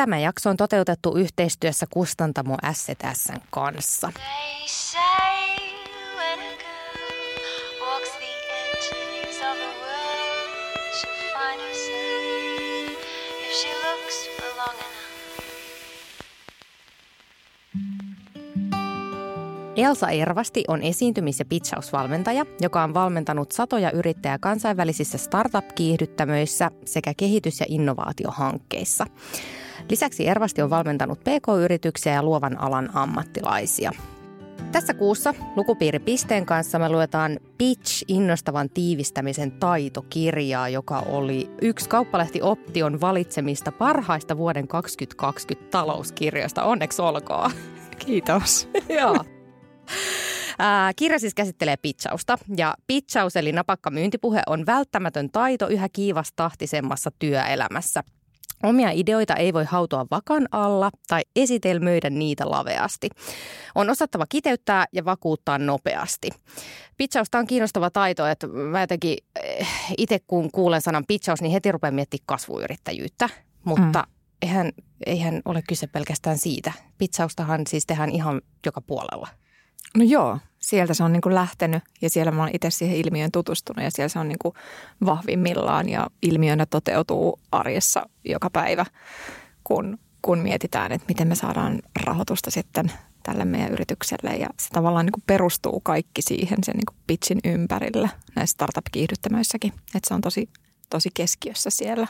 Tämä jakso on toteutettu yhteistyössä Kustantamo SZSn kanssa. Elsa Ervasti on esiintymis- ja pitchausvalmentaja, joka on valmentanut satoja yrittäjä kansainvälisissä startup-kiihdyttämöissä sekä kehitys- ja innovaatiohankkeissa. Lisäksi Ervasti on valmentanut PK-yrityksiä ja luovan alan ammattilaisia. Tässä kuussa lukupiiri Pisteen kanssa me luetaan Pitch innostavan tiivistämisen taitokirjaa, joka oli yksi kauppalehti Option valitsemista parhaista vuoden 2020 talouskirjoista. Onneksi olkoon. Kiitos. Joo. Kirja siis käsittelee pitchausta ja pitchaus eli napakka myyntipuhe on välttämätön taito yhä kiivastahtisemmassa työelämässä. Omia ideoita ei voi hautoa vakan alla tai esitelmöidä niitä laveasti. On osattava kiteyttää ja vakuuttaa nopeasti. Pitchausta on kiinnostava taito, että mä jotenkin eh, itse kun kuulen sanan pitchaus, niin heti rupean miettimään kasvuyrittäjyyttä. Mutta mm. eihän, eihän ole kyse pelkästään siitä. Pitchaustahan siis tehdään ihan joka puolella. No joo, sieltä se on niin kuin lähtenyt ja siellä mä oon itse siihen ilmiöön tutustunut ja siellä se on niin kuin vahvimmillaan ja ilmiönä toteutuu arjessa joka päivä, kun, kun mietitään, että miten me saadaan rahoitusta sitten tälle meidän yritykselle ja se tavallaan niin kuin perustuu kaikki siihen sen niin kuin pitchin ympärille näissä startup-kiihdyttämöissäkin, että se on tosi tosi keskiössä siellä.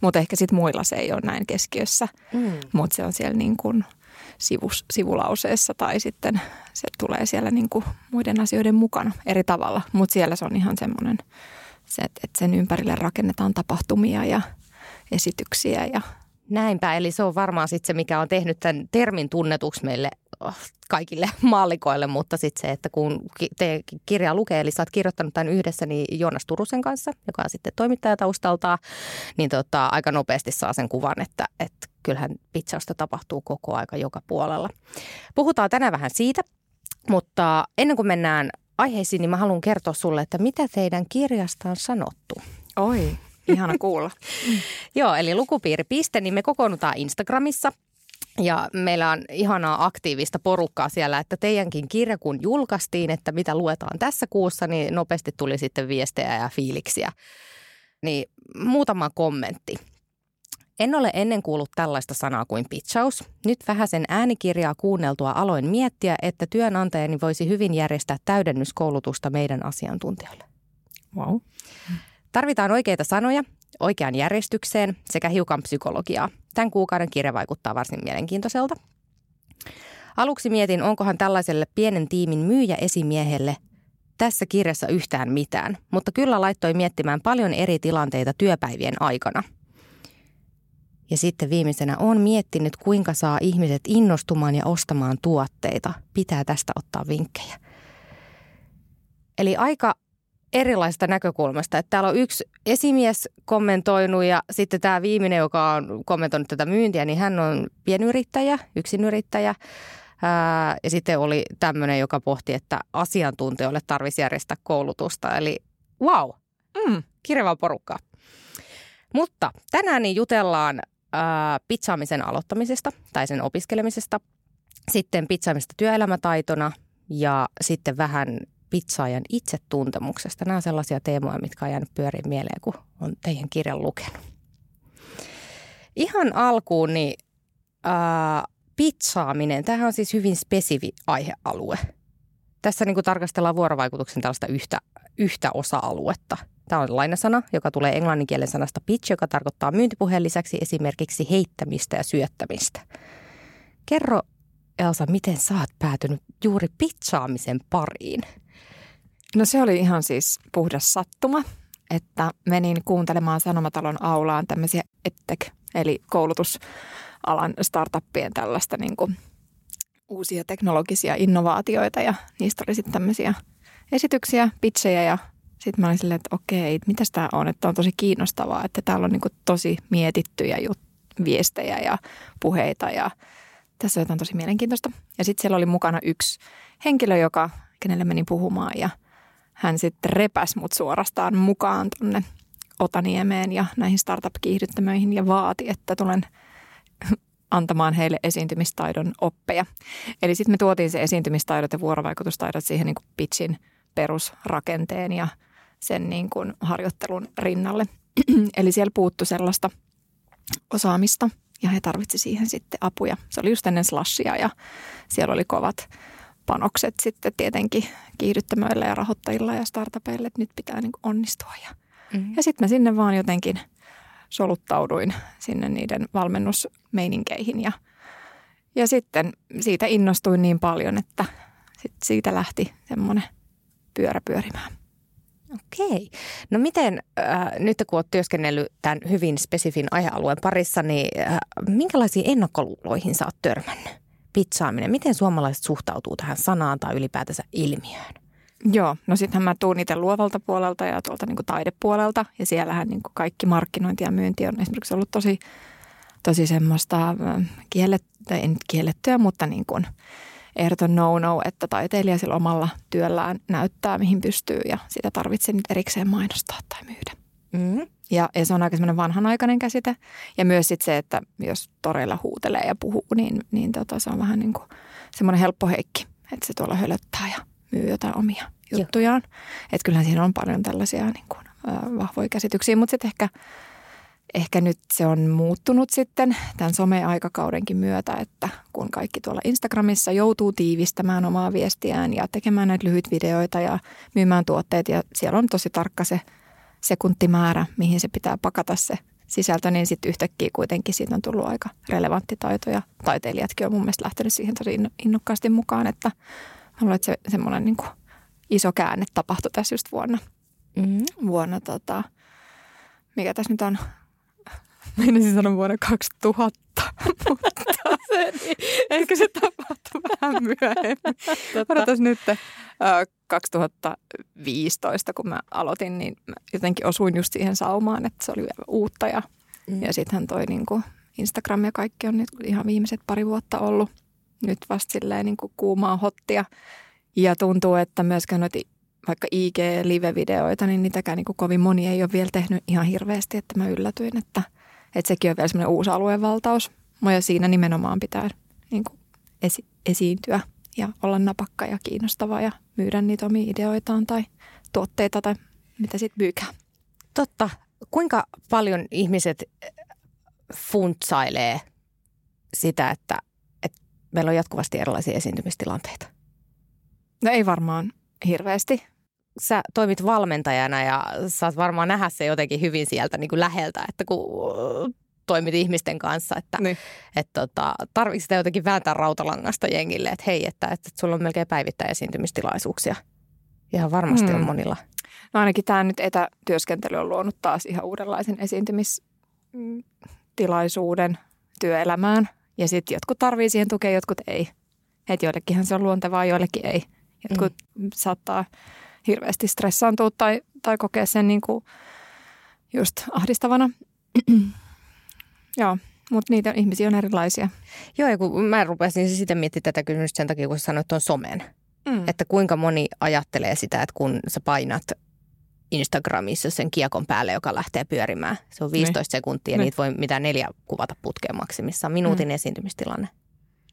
Mutta ehkä sitten muilla se ei ole näin keskiössä, mm. mutta se on siellä niin kuin – sivus, sivulauseessa tai sitten se tulee siellä niin kuin muiden asioiden mukana eri tavalla. Mutta siellä se on ihan semmoinen, se, että sen ympärille rakennetaan tapahtumia ja esityksiä ja Näinpä, eli se on varmaan sitten se, mikä on tehnyt tämän termin tunnetuksi meille oh, kaikille mallikoille, mutta sitten se, että kun te kirjaa lukee, eli sä oot kirjoittanut tämän yhdessä niin Joonas Turusen kanssa, joka on sitten toimittaja taustaltaan, niin tota, aika nopeasti saa sen kuvan, että, että kyllähän pizzausta tapahtuu koko aika joka puolella. Puhutaan tänään vähän siitä, mutta ennen kuin mennään aiheisiin, niin mä haluan kertoa sulle, että mitä teidän kirjasta on sanottu. Oi, ihana kuulla. Joo, eli lukupiiri.piste, niin me kokoonnutaan Instagramissa ja meillä on ihanaa aktiivista porukkaa siellä, että teidänkin kirja kun julkaistiin, että mitä luetaan tässä kuussa, niin nopeasti tuli sitten viestejä ja fiiliksiä. Niin muutama kommentti. En ole ennen kuullut tällaista sanaa kuin pitchaus. Nyt vähän sen äänikirjaa kuunneltua aloin miettiä, että työnantajani voisi hyvin järjestää täydennyskoulutusta meidän asiantuntijoille. Wow. Tarvitaan oikeita sanoja, oikeaan järjestykseen sekä hiukan psykologiaa. Tämän kuukauden kirja vaikuttaa varsin mielenkiintoiselta. Aluksi mietin, onkohan tällaiselle pienen tiimin myyjä esimiehelle tässä kirjassa yhtään mitään, mutta kyllä laittoi miettimään paljon eri tilanteita työpäivien aikana – ja sitten viimeisenä on miettinyt, kuinka saa ihmiset innostumaan ja ostamaan tuotteita. Pitää tästä ottaa vinkkejä. Eli aika erilaista näkökulmasta. Että täällä on yksi esimies kommentoinut ja sitten tämä viimeinen, joka on kommentoinut tätä myyntiä, niin hän on pienyrittäjä, yksinyrittäjä. Ää, ja sitten oli tämmöinen, joka pohti, että asiantuntijoille tarvitsisi järjestää koulutusta. Eli wow, mm, kirjava porukka. Mutta tänään niin jutellaan ää, pitsaamisen aloittamisesta tai sen opiskelemisesta, sitten pitsaamista työelämätaitona ja sitten vähän pizzaajan itsetuntemuksesta. Nämä on sellaisia teemoja, mitkä on jäänyt pyöriin mieleen, kun on teidän kirjan lukenut. Ihan alkuun niin ää, pizzaaminen, tämähän on siis hyvin spesifi aihealue. Tässä niin kuin tarkastellaan vuorovaikutuksen tällaista yhtä, yhtä osa-aluetta – Tämä on lainasana, joka tulee englanninkielen sanasta pitch, joka tarkoittaa myyntipuheen lisäksi esimerkiksi heittämistä ja syöttämistä. Kerro Elsa, miten sä oot päätynyt juuri pitsaamisen pariin? No se oli ihan siis puhdas sattuma, että menin kuuntelemaan Sanomatalon aulaan tämmöisiä EdTech, eli koulutusalan startuppien tällaista niin kuin uusia teknologisia innovaatioita ja niistä oli sitten tämmöisiä esityksiä, pitchejä ja sitten mä olin silleen, että okei, mitä tämä on, että on tosi kiinnostavaa, että täällä on niinku tosi mietittyjä jut- viestejä ja puheita ja tässä on jotain tosi mielenkiintoista. Ja sitten siellä oli mukana yksi henkilö, joka, kenelle menin puhumaan ja hän sitten repäs mut suorastaan mukaan tonne Otaniemeen ja näihin startup-kiihdyttämöihin ja vaati, että tulen antamaan heille esiintymistaidon oppeja. Eli sitten me tuotiin se esiintymistaidot ja vuorovaikutustaidot siihen niin pitchin perusrakenteen ja sen niin kuin harjoittelun rinnalle. Eli siellä puuttu sellaista osaamista ja he tarvitsi siihen sitten apuja. Se oli just ennen slashia ja siellä oli kovat panokset sitten tietenkin kiihdyttämöillä ja rahoittajilla ja startupeille, että nyt pitää niin onnistua. Ja, mm-hmm. ja sitten mä sinne vaan jotenkin soluttauduin sinne niiden valmennusmeininkeihin ja, ja sitten siitä innostuin niin paljon, että sit siitä lähti semmoinen pyörä pyörimään. Okei. No miten, äh, nyt kun olet työskennellyt tämän hyvin spesifin aihealueen parissa, niin äh, minkälaisiin ennakkoluuloihin sä oot törmännyt? Pitsaaminen. Miten suomalaiset suhtautuu tähän sanaan tai ylipäätänsä ilmiöön? Joo, no sittenhän mä tuun itse luovalta puolelta ja tuolta niin kuin taidepuolelta. Ja siellähän niin kuin kaikki markkinointi ja myynti on esimerkiksi ollut tosi, tosi semmoista äh, kiellettyä, ei nyt kiellettyä, mutta niin kuin – ehdoton no-no, että taiteilija sillä omalla työllään näyttää, mihin pystyy ja sitä tarvitsee nyt erikseen mainostaa tai myydä. Mm. Ja, ja se on aika semmoinen vanhanaikainen käsite. Ja myös sit se, että jos toreilla huutelee ja puhuu, niin, niin tota, se on vähän niin kuin semmoinen helppo heikki, että se tuolla hölöttää ja myy jotain omia juttujaan. Että kyllähän siinä on paljon tällaisia niin kuin, vahvoja käsityksiä, mutta sitten ehkä – ehkä nyt se on muuttunut sitten tämän some-aikakaudenkin myötä, että kun kaikki tuolla Instagramissa joutuu tiivistämään omaa viestiään ja tekemään näitä lyhyt videoita ja myymään tuotteet ja siellä on tosi tarkka se sekuntimäärä, mihin se pitää pakata se sisältö, niin sitten yhtäkkiä kuitenkin siitä on tullut aika relevantti taito ja taiteilijatkin on mun mielestä lähtenyt siihen tosi innokkaasti mukaan, että mä luulen, että se semmoinen niin kuin iso käänne tapahtui tässä just vuonna, mm-hmm. vuonna tota, mikä tässä nyt on, Meinasin sanoa vuonna 2000, mutta se, niin, ehkä se tapahtui vähän myöhemmin. Odotas nyt 2015, kun mä aloitin, niin mä jotenkin osuin just siihen saumaan, että se oli vielä uutta. Ja, mm. ja sittenhän toi niin kuin Instagram ja kaikki on nyt ihan viimeiset pari vuotta ollut nyt vasta silleen niin kuin kuumaa hottia. Ja tuntuu, että myöskään noita vaikka IG-live-videoita, niin niitäkään niin kuin kovin moni ei ole vielä tehnyt ihan hirveästi, että mä yllätyin, että – että sekin on vielä semmoinen uusi alueen valtaus. Ja siinä nimenomaan pitää niin kuin esi- esiintyä ja olla napakka ja kiinnostava ja myydä niitä omia ideoitaan tai tuotteita tai mitä sitten myykää. Totta. Kuinka paljon ihmiset funtsailee sitä, että, että meillä on jatkuvasti erilaisia esiintymistilanteita? No ei varmaan hirveästi. Sä toimit valmentajana ja saat varmaan nähdä se jotenkin hyvin sieltä niin kuin läheltä, että kun toimit ihmisten kanssa, että niin. et, tota, tarvitsetko sitä jotenkin vääntää rautalangasta jengille, että hei, että, että sulla on melkein päivittäin esiintymistilaisuuksia. Ihan varmasti hmm. on monilla. No ainakin tämä nyt etätyöskentely on luonut taas ihan uudenlaisen esiintymistilaisuuden työelämään. Ja sitten jotkut tarvii siihen tukea, jotkut ei. Että joillekinhan se on luontevaa, joillekin ei. Jotkut mm. saattaa hirveästi stressaantua tai, tai kokea sen niin kuin just ahdistavana. Joo, mutta niitä ihmisiä on erilaisia. Joo, ja kun mä rupesin sitä miettimään tätä kysymystä sen takia, kun sanoit tuon somen. Mm. Että kuinka moni ajattelee sitä, että kun sä painat Instagramissa sen kiekon päälle, joka lähtee pyörimään. Se on 15 niin. sekuntia ja niin. niitä voi mitä neljä kuvata putkeen maksimissaan. Minuutin mm. esiintymistilanne.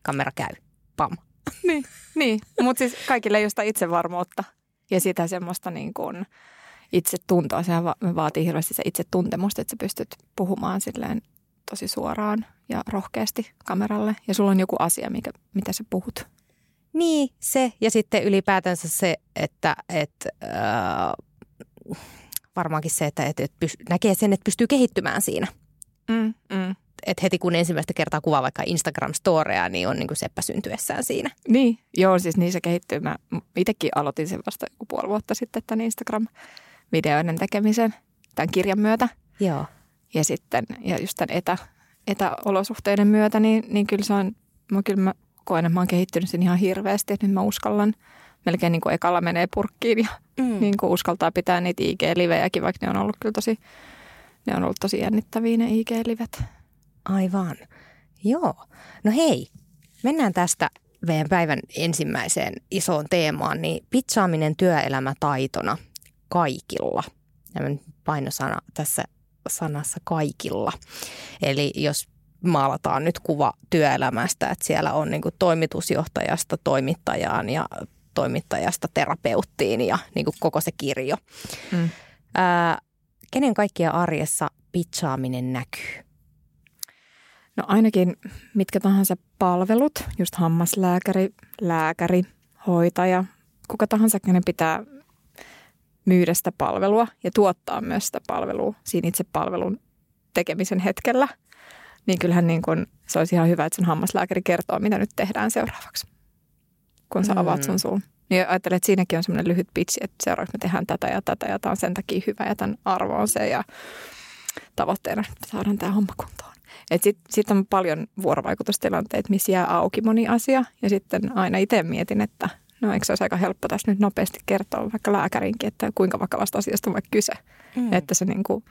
Kamera käy. Pam. Niin, niin. mutta siis kaikille ei ole sitä itsevarmuutta ja sitä semmoista niin kuin itsetuntoa. Sehän va- vaatii hirveästi se itsetuntemusta, että sä pystyt puhumaan silleen tosi suoraan ja rohkeasti kameralle. Ja sulla on joku asia, mikä, mitä sä puhut. Niin, se. Ja sitten ylipäätänsä se, että, että äh, varmaankin se, että, että, että näkee sen, että pystyy kehittymään siinä. Mm, mm että heti kun ensimmäistä kertaa kuvaa vaikka Instagram-storea, niin on niin kuin seppä syntyessään siinä. Niin, joo, siis niin se kehittyy. Mä itsekin aloitin sen vasta joku puoli vuotta sitten tämän Instagram-videoiden tekemisen tämän kirjan myötä. Joo. Ja sitten, ja just tämän etä, etäolosuhteiden myötä, niin, niin kyllä se on, mä kyllä mä koen, että mä oon kehittynyt sen ihan hirveästi, että nyt mä uskallan melkein niin kuin ekalla menee purkkiin ja mm. niin kuin uskaltaa pitää niitä IG-livejäkin, vaikka ne on ollut kyllä tosi, ne on ollut tosi jännittäviä ne IG-livet. Aivan. Joo. No hei, mennään tästä meidän päivän ensimmäiseen isoon teemaan, niin pitsaaminen työelämätaitona kaikilla. Ja painosana tässä sanassa kaikilla. Eli jos maalataan nyt kuva työelämästä, että siellä on niin kuin toimitusjohtajasta toimittajaan ja toimittajasta terapeuttiin ja niin kuin koko se kirjo. Mm. Ää, kenen kaikkia arjessa pitchaaminen näkyy? No ainakin mitkä tahansa palvelut, just hammaslääkäri, lääkäri, hoitaja, kuka tahansa, kenen pitää myydä sitä palvelua ja tuottaa myös sitä palvelua siinä itse palvelun tekemisen hetkellä, niin kyllähän niin kun, se olisi ihan hyvä, että sun hammaslääkäri kertoo, mitä nyt tehdään seuraavaksi, kun sä avaat sun mm. suun. Niin ajattelet, että siinäkin on semmoinen lyhyt pitsi, että seuraavaksi me tehdään tätä ja tätä ja tämä on sen takia hyvä ja tämän arvo on se ja tavoitteena, että saadaan tämä homma kuntoon. Sitten sit on paljon vuorovaikutustilanteita, missä jää auki moni asia ja sitten aina itse mietin, että no eikö se olisi aika helppo tässä nyt nopeasti kertoa vaikka lääkärinkin, että kuinka vakavasta asiasta on vaikka kyse. Mm. Että se niin kuin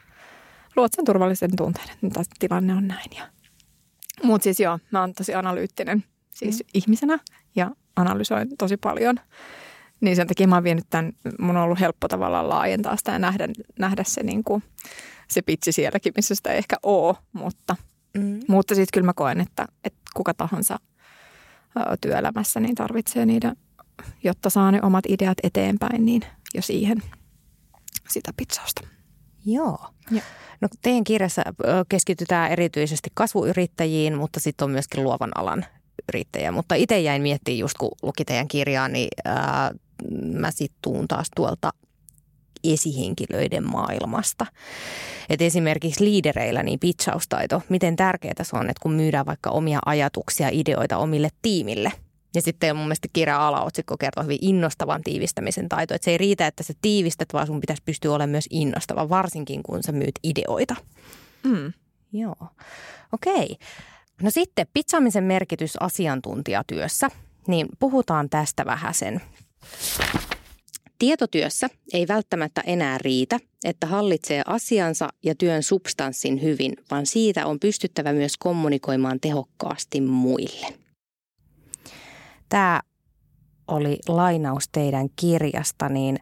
luot sen turvallisen tunteen, että tilanne on näin. Ja... Mutta siis joo, mä oon tosi analyyttinen siis mm. ihmisenä ja analysoin tosi paljon. Niin sen takia mä oon vienyt tämän, mun on ollut helppo tavallaan laajentaa sitä ja nähdä, nähdä se, niin kuin, se pitsi sielläkin, missä sitä ei ehkä ole, mutta, mm. mutta sitten kyllä mä koen, että, että kuka tahansa työelämässä niin tarvitsee niitä, jotta saa ne omat ideat eteenpäin, niin jo siihen sitä pitsausta. Joo. Ja. No teidän kirjassa keskitytään erityisesti kasvuyrittäjiin, mutta sitten on myöskin luovan alan yrittäjiä. Mutta itse jäin miettimään just kun luki teidän kirjaa, niin ää, mä sitten tuun taas tuolta esihenkilöiden maailmasta. Et esimerkiksi liidereillä niin pitchaustaito, miten tärkeää se on, että kun myydään vaikka omia ajatuksia, ideoita omille tiimille. Ja sitten mun mielestä kirjan alaotsikko kertoo hyvin innostavan tiivistämisen taito. Että se ei riitä, että sä tiivistät, vaan sun pitäisi pystyä olemaan myös innostava, varsinkin kun sä myyt ideoita. Mm. Joo. Okei. Okay. No sitten pitsaamisen merkitys asiantuntijatyössä, niin puhutaan tästä vähän sen. Tietotyössä ei välttämättä enää riitä, että hallitsee asiansa ja työn substanssin hyvin, vaan siitä on pystyttävä myös kommunikoimaan tehokkaasti muille. Tämä oli lainaus teidän kirjasta, niin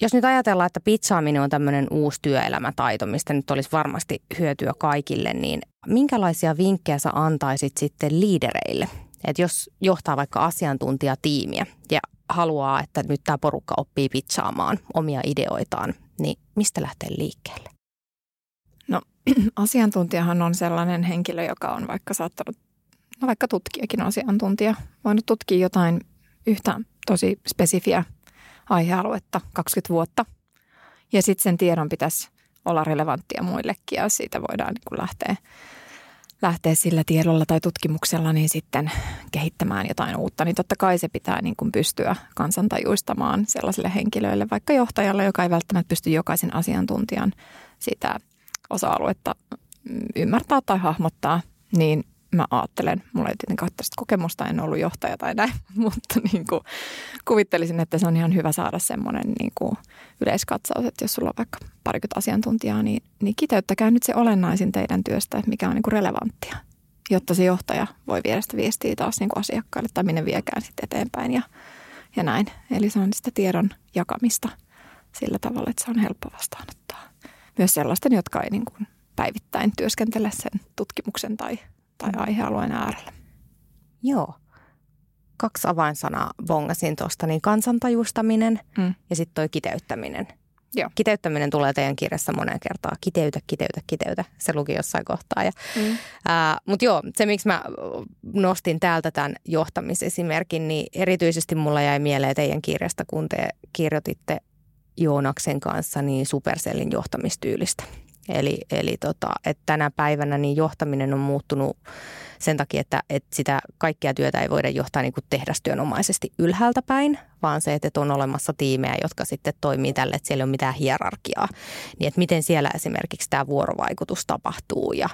jos nyt ajatellaan, että pizzaaminen on tämmöinen uusi työelämätaito, mistä nyt olisi varmasti hyötyä kaikille, niin minkälaisia vinkkejä sä antaisit sitten liidereille? Että jos johtaa vaikka asiantuntijatiimiä ja haluaa, että nyt tämä porukka oppii pizzaamaan omia ideoitaan, niin mistä lähtee liikkeelle? No asiantuntijahan on sellainen henkilö, joka on vaikka saattanut, no vaikka tutkijakin asiantuntija, voinut tutkia jotain yhtä tosi spesifiä aihealuetta 20 vuotta. Ja sitten sen tiedon pitäisi olla relevanttia muillekin ja siitä voidaan niin lähteä, lähteä sillä tiedolla tai tutkimuksella niin sitten kehittämään jotain uutta. Niin totta kai se pitää niin kuin pystyä kansantajuistamaan sellaisille henkilöille, vaikka johtajalle, joka ei välttämättä pysty jokaisen asiantuntijan sitä osa-aluetta ymmärtää tai hahmottaa, niin mä ajattelen, mulla ei tietenkään tästä kokemusta, en ollut johtaja tai näin, mutta niin kuin kuvittelisin, että se on ihan hyvä saada semmoinen niin kuin yleiskatsaus, että jos sulla on vaikka parikymmentä asiantuntijaa, niin, niin kiteyttäkää nyt se olennaisin teidän työstä, että mikä on niin kuin relevanttia, jotta se johtaja voi viedä sitä viestiä taas niin kuin asiakkaille tai minne viekään sitten eteenpäin ja, ja näin. Eli se on sitä tiedon jakamista sillä tavalla, että se on helppo vastaanottaa. Myös sellaisten, jotka ei niin kuin päivittäin työskentele sen tutkimuksen tai tai aihealueen äärellä. Joo. Kaksi avainsanaa bongasin tuosta, niin kansantajustaminen mm. ja sitten toi kiteyttäminen. Joo. Kiteyttäminen tulee teidän kirjassa monen kertaa. Kiteytä, kiteytä, kiteytä. Se luki jossain kohtaa. Mm. Mutta joo, se miksi mä nostin täältä tämän johtamisesimerkin, niin erityisesti mulla jäi mieleen teidän kirjasta, kun te kirjoititte Joonaksen kanssa niin Supercellin johtamistyylistä. Eli, eli tota, että tänä päivänä niin johtaminen on muuttunut sen takia, että, että sitä kaikkia työtä ei voida johtaa niin kuin tehdastyönomaisesti ylhäältä päin, vaan se, että on olemassa tiimejä, jotka sitten toimii tälle, että siellä ei ole mitään hierarkiaa. Niin että miten siellä esimerkiksi tämä vuorovaikutus tapahtuu ja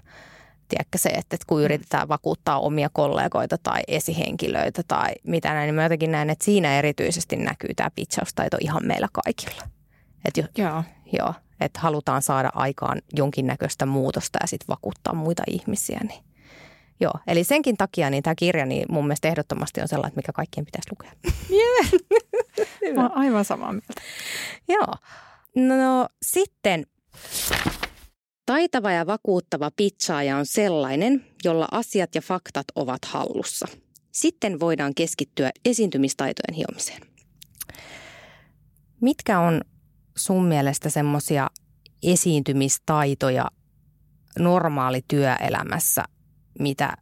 tiedätkö se, että kun yritetään vakuuttaa omia kollegoita tai esihenkilöitä tai mitä näin, niin mä jotenkin näen, että siinä erityisesti näkyy tämä pitchaustaito ihan meillä kaikilla. Että jo, joo. joo että halutaan saada aikaan jonkinnäköistä muutosta ja sitten vakuuttaa muita ihmisiä. Niin. Joo, eli senkin takia niin tämä kirja niin mun mielestä ehdottomasti on sellainen, mikä kaikkien pitäisi lukea. Yeah. Mä aivan samaa mieltä. Joo. No, no sitten Taitava ja vakuuttava pizzaaja on sellainen, jolla asiat ja faktat ovat hallussa. Sitten voidaan keskittyä esiintymistaitojen hiomiseen. Mitkä on sun mielestä semmoisia esiintymistaitoja normaali työelämässä, mitä,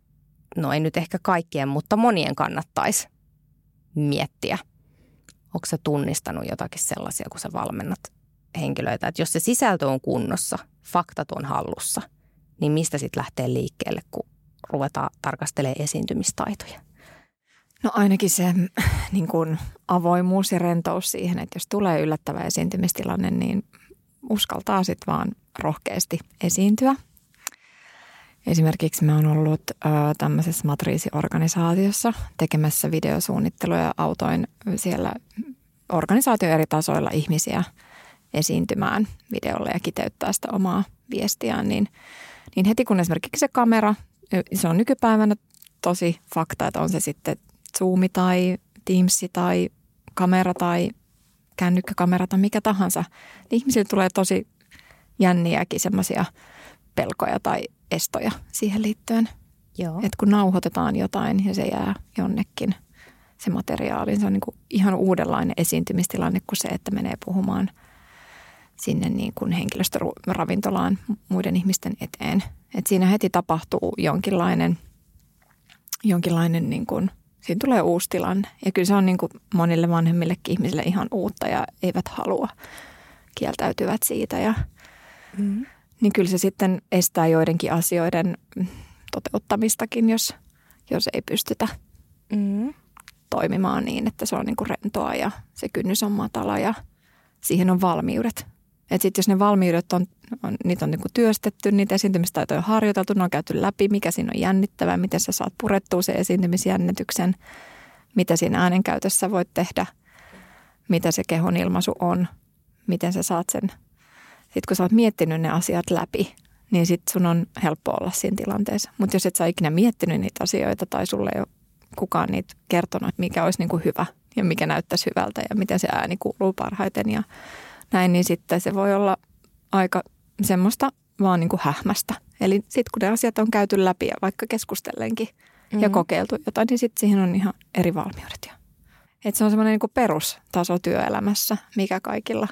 no ei nyt ehkä kaikkien, mutta monien kannattaisi miettiä? Onko sä tunnistanut jotakin sellaisia, kun sä valmennat henkilöitä, että jos se sisältö on kunnossa, faktat on hallussa, niin mistä sitten lähtee liikkeelle, kun ruvetaan tarkastelemaan esiintymistaitoja? No ainakin se niin kuin avoimuus ja rentous siihen, että jos tulee yllättävä esiintymistilanne, niin uskaltaa sitten vaan rohkeasti esiintyä. Esimerkiksi mä oon ollut tämmöisessä matriisiorganisaatiossa tekemässä videosuunnittelua ja autoin siellä organisaatio eri tasoilla ihmisiä esiintymään videolle ja kiteyttää sitä omaa viestiään, niin, niin heti kun esimerkiksi se kamera, se on nykypäivänä tosi fakta, että on se sitten Zoomi tai Teams tai kamera tai kännykkäkamera tai mikä tahansa, niin ihmisille tulee tosi jänniäkin semmoisia pelkoja tai estoja siihen liittyen. Joo. Et kun nauhoitetaan jotain ja se jää jonnekin se materiaali, niin se on niin kuin ihan uudenlainen esiintymistilanne kuin se, että menee puhumaan sinne niin kuin henkilöstöravintolaan muiden ihmisten eteen. Et siinä heti tapahtuu jonkinlainen, jonkinlainen niin kuin, siinä tulee uusi tilanne. Ja kyllä se on niin kuin monille vanhemmillekin ihmisille ihan uutta ja eivät halua, kieltäytyvät siitä. Ja, mm. Niin kyllä se sitten estää joidenkin asioiden toteuttamistakin, jos, jos ei pystytä mm. toimimaan niin, että se on niin kuin rentoa ja se kynnys on matala ja siihen on valmiudet. Että sitten jos ne valmiudet on, on niitä on niinku työstetty, niitä esiintymistaitoja on harjoiteltu, ne on käyty läpi, mikä siinä on jännittävää, miten sä saat purettua sen esiintymisjännityksen, mitä siinä äänenkäytössä voit tehdä, mitä se kehon ilmaisu on, miten sä saat sen. Sitten kun sä oot miettinyt ne asiat läpi, niin sitten sun on helppo olla siinä tilanteessa. Mutta jos et sä ikinä miettinyt niitä asioita tai sulle ei ole kukaan niitä kertonut, mikä olisi niinku hyvä ja mikä näyttäisi hyvältä ja miten se ääni kuuluu parhaiten ja näin, niin sitten se voi olla aika semmoista vaan niin kuin hähmästä. Eli sitten kun ne asiat on käyty läpi ja vaikka keskustellenkin mm-hmm. ja kokeiltu jotain, niin sitten siihen on ihan eri valmiudet. Jo. Et se on semmoinen niin kuin perustaso työelämässä, mikä kaikilla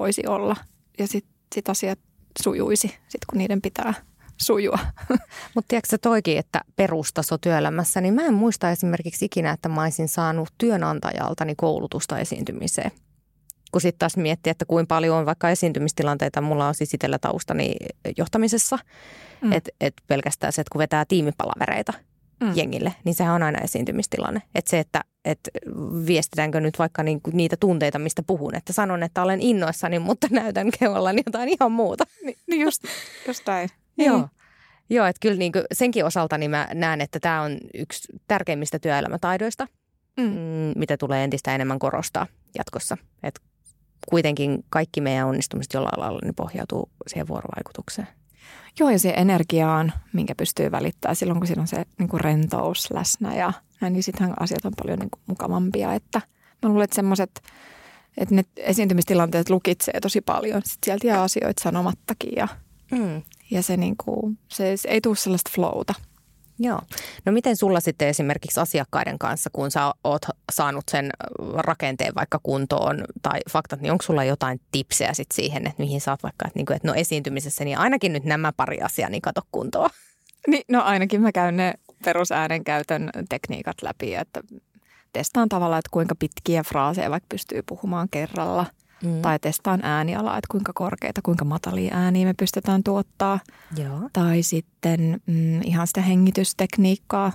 voisi olla. Ja sitten sit asiat sujuisi, sit kun niiden pitää sujua. Mutta tiedätkö toikin, että perustaso työelämässä, niin mä en muista esimerkiksi ikinä, että mä olisin saanut työnantajaltani koulutusta esiintymiseen kun sitten taas miettii, että kuinka paljon on vaikka esiintymistilanteita, mulla on siis itsellä taustani johtamisessa, mm. että et pelkästään se, että kun vetää tiimipalavereita mm. jengille, niin sehän on aina esiintymistilanne. Että se, että et viestitäänkö nyt vaikka niinku niitä tunteita, mistä puhun, että sanon, että olen innoissani, mutta näytän kehollani jotain ihan muuta. Niin, niin just, just näin. Joo. Niin. Joo, että kyllä niin senkin osalta niin mä näen, että tämä on yksi tärkeimmistä työelämätaidoista, mm. mm. mitä tulee entistä enemmän korostaa jatkossa. Että kuitenkin kaikki meidän onnistumiset jollain lailla niin pohjautuu siihen vuorovaikutukseen. Joo, ja se energiaan, minkä pystyy välittämään silloin, kun siinä on se niin kuin rentous läsnä ja näin, niin sittenhän asiat on paljon niin kuin mukavampia. Että mä luulen, että semmoiset, että ne esiintymistilanteet lukitsee tosi paljon. Sitten sieltä jää asioita sanomattakin ja, mm. ja se, niin kuin, se, se ei tule sellaista flowta. Joo. No miten sulla sitten esimerkiksi asiakkaiden kanssa, kun sä oot saanut sen rakenteen vaikka kuntoon tai faktat, niin onko sulla jotain tipsejä sitten siihen, että mihin sä oot vaikka, että, niin että no esiintymisessä, niin ainakin nyt nämä pari asiaa, niin kato kuntoa. Niin, no ainakin mä käyn ne perusäänenkäytön tekniikat läpi, että testaan tavallaan, että kuinka pitkiä fraaseja vaikka pystyy puhumaan kerralla – Mm. Tai testaan äänialaa, että kuinka korkeita, kuinka matalia ääniä me pystytään tuottaa. Joo. Tai sitten mm, ihan sitä hengitystekniikkaa,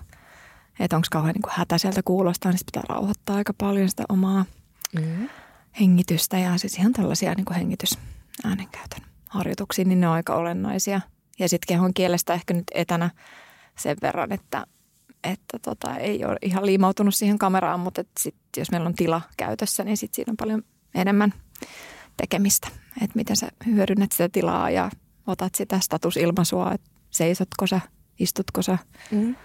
että onko kauhean niin hätäiseltä kuulostaa, niin pitää rauhoittaa aika paljon sitä omaa mm. hengitystä. Ja siis ihan tällaisia niin hengitysäänenkäytön harjoituksia, niin ne on aika olennaisia. Ja sitten kehon kielestä ehkä nyt etänä sen verran, että, että tota, ei ole ihan liimautunut siihen kameraan, mutta sit, jos meillä on tila käytössä, niin sit siinä on paljon enemmän – tekemistä. Että miten sä hyödynnät sitä tilaa ja otat sitä statusilmaisua, että seisotko sä, istutko sä, mm.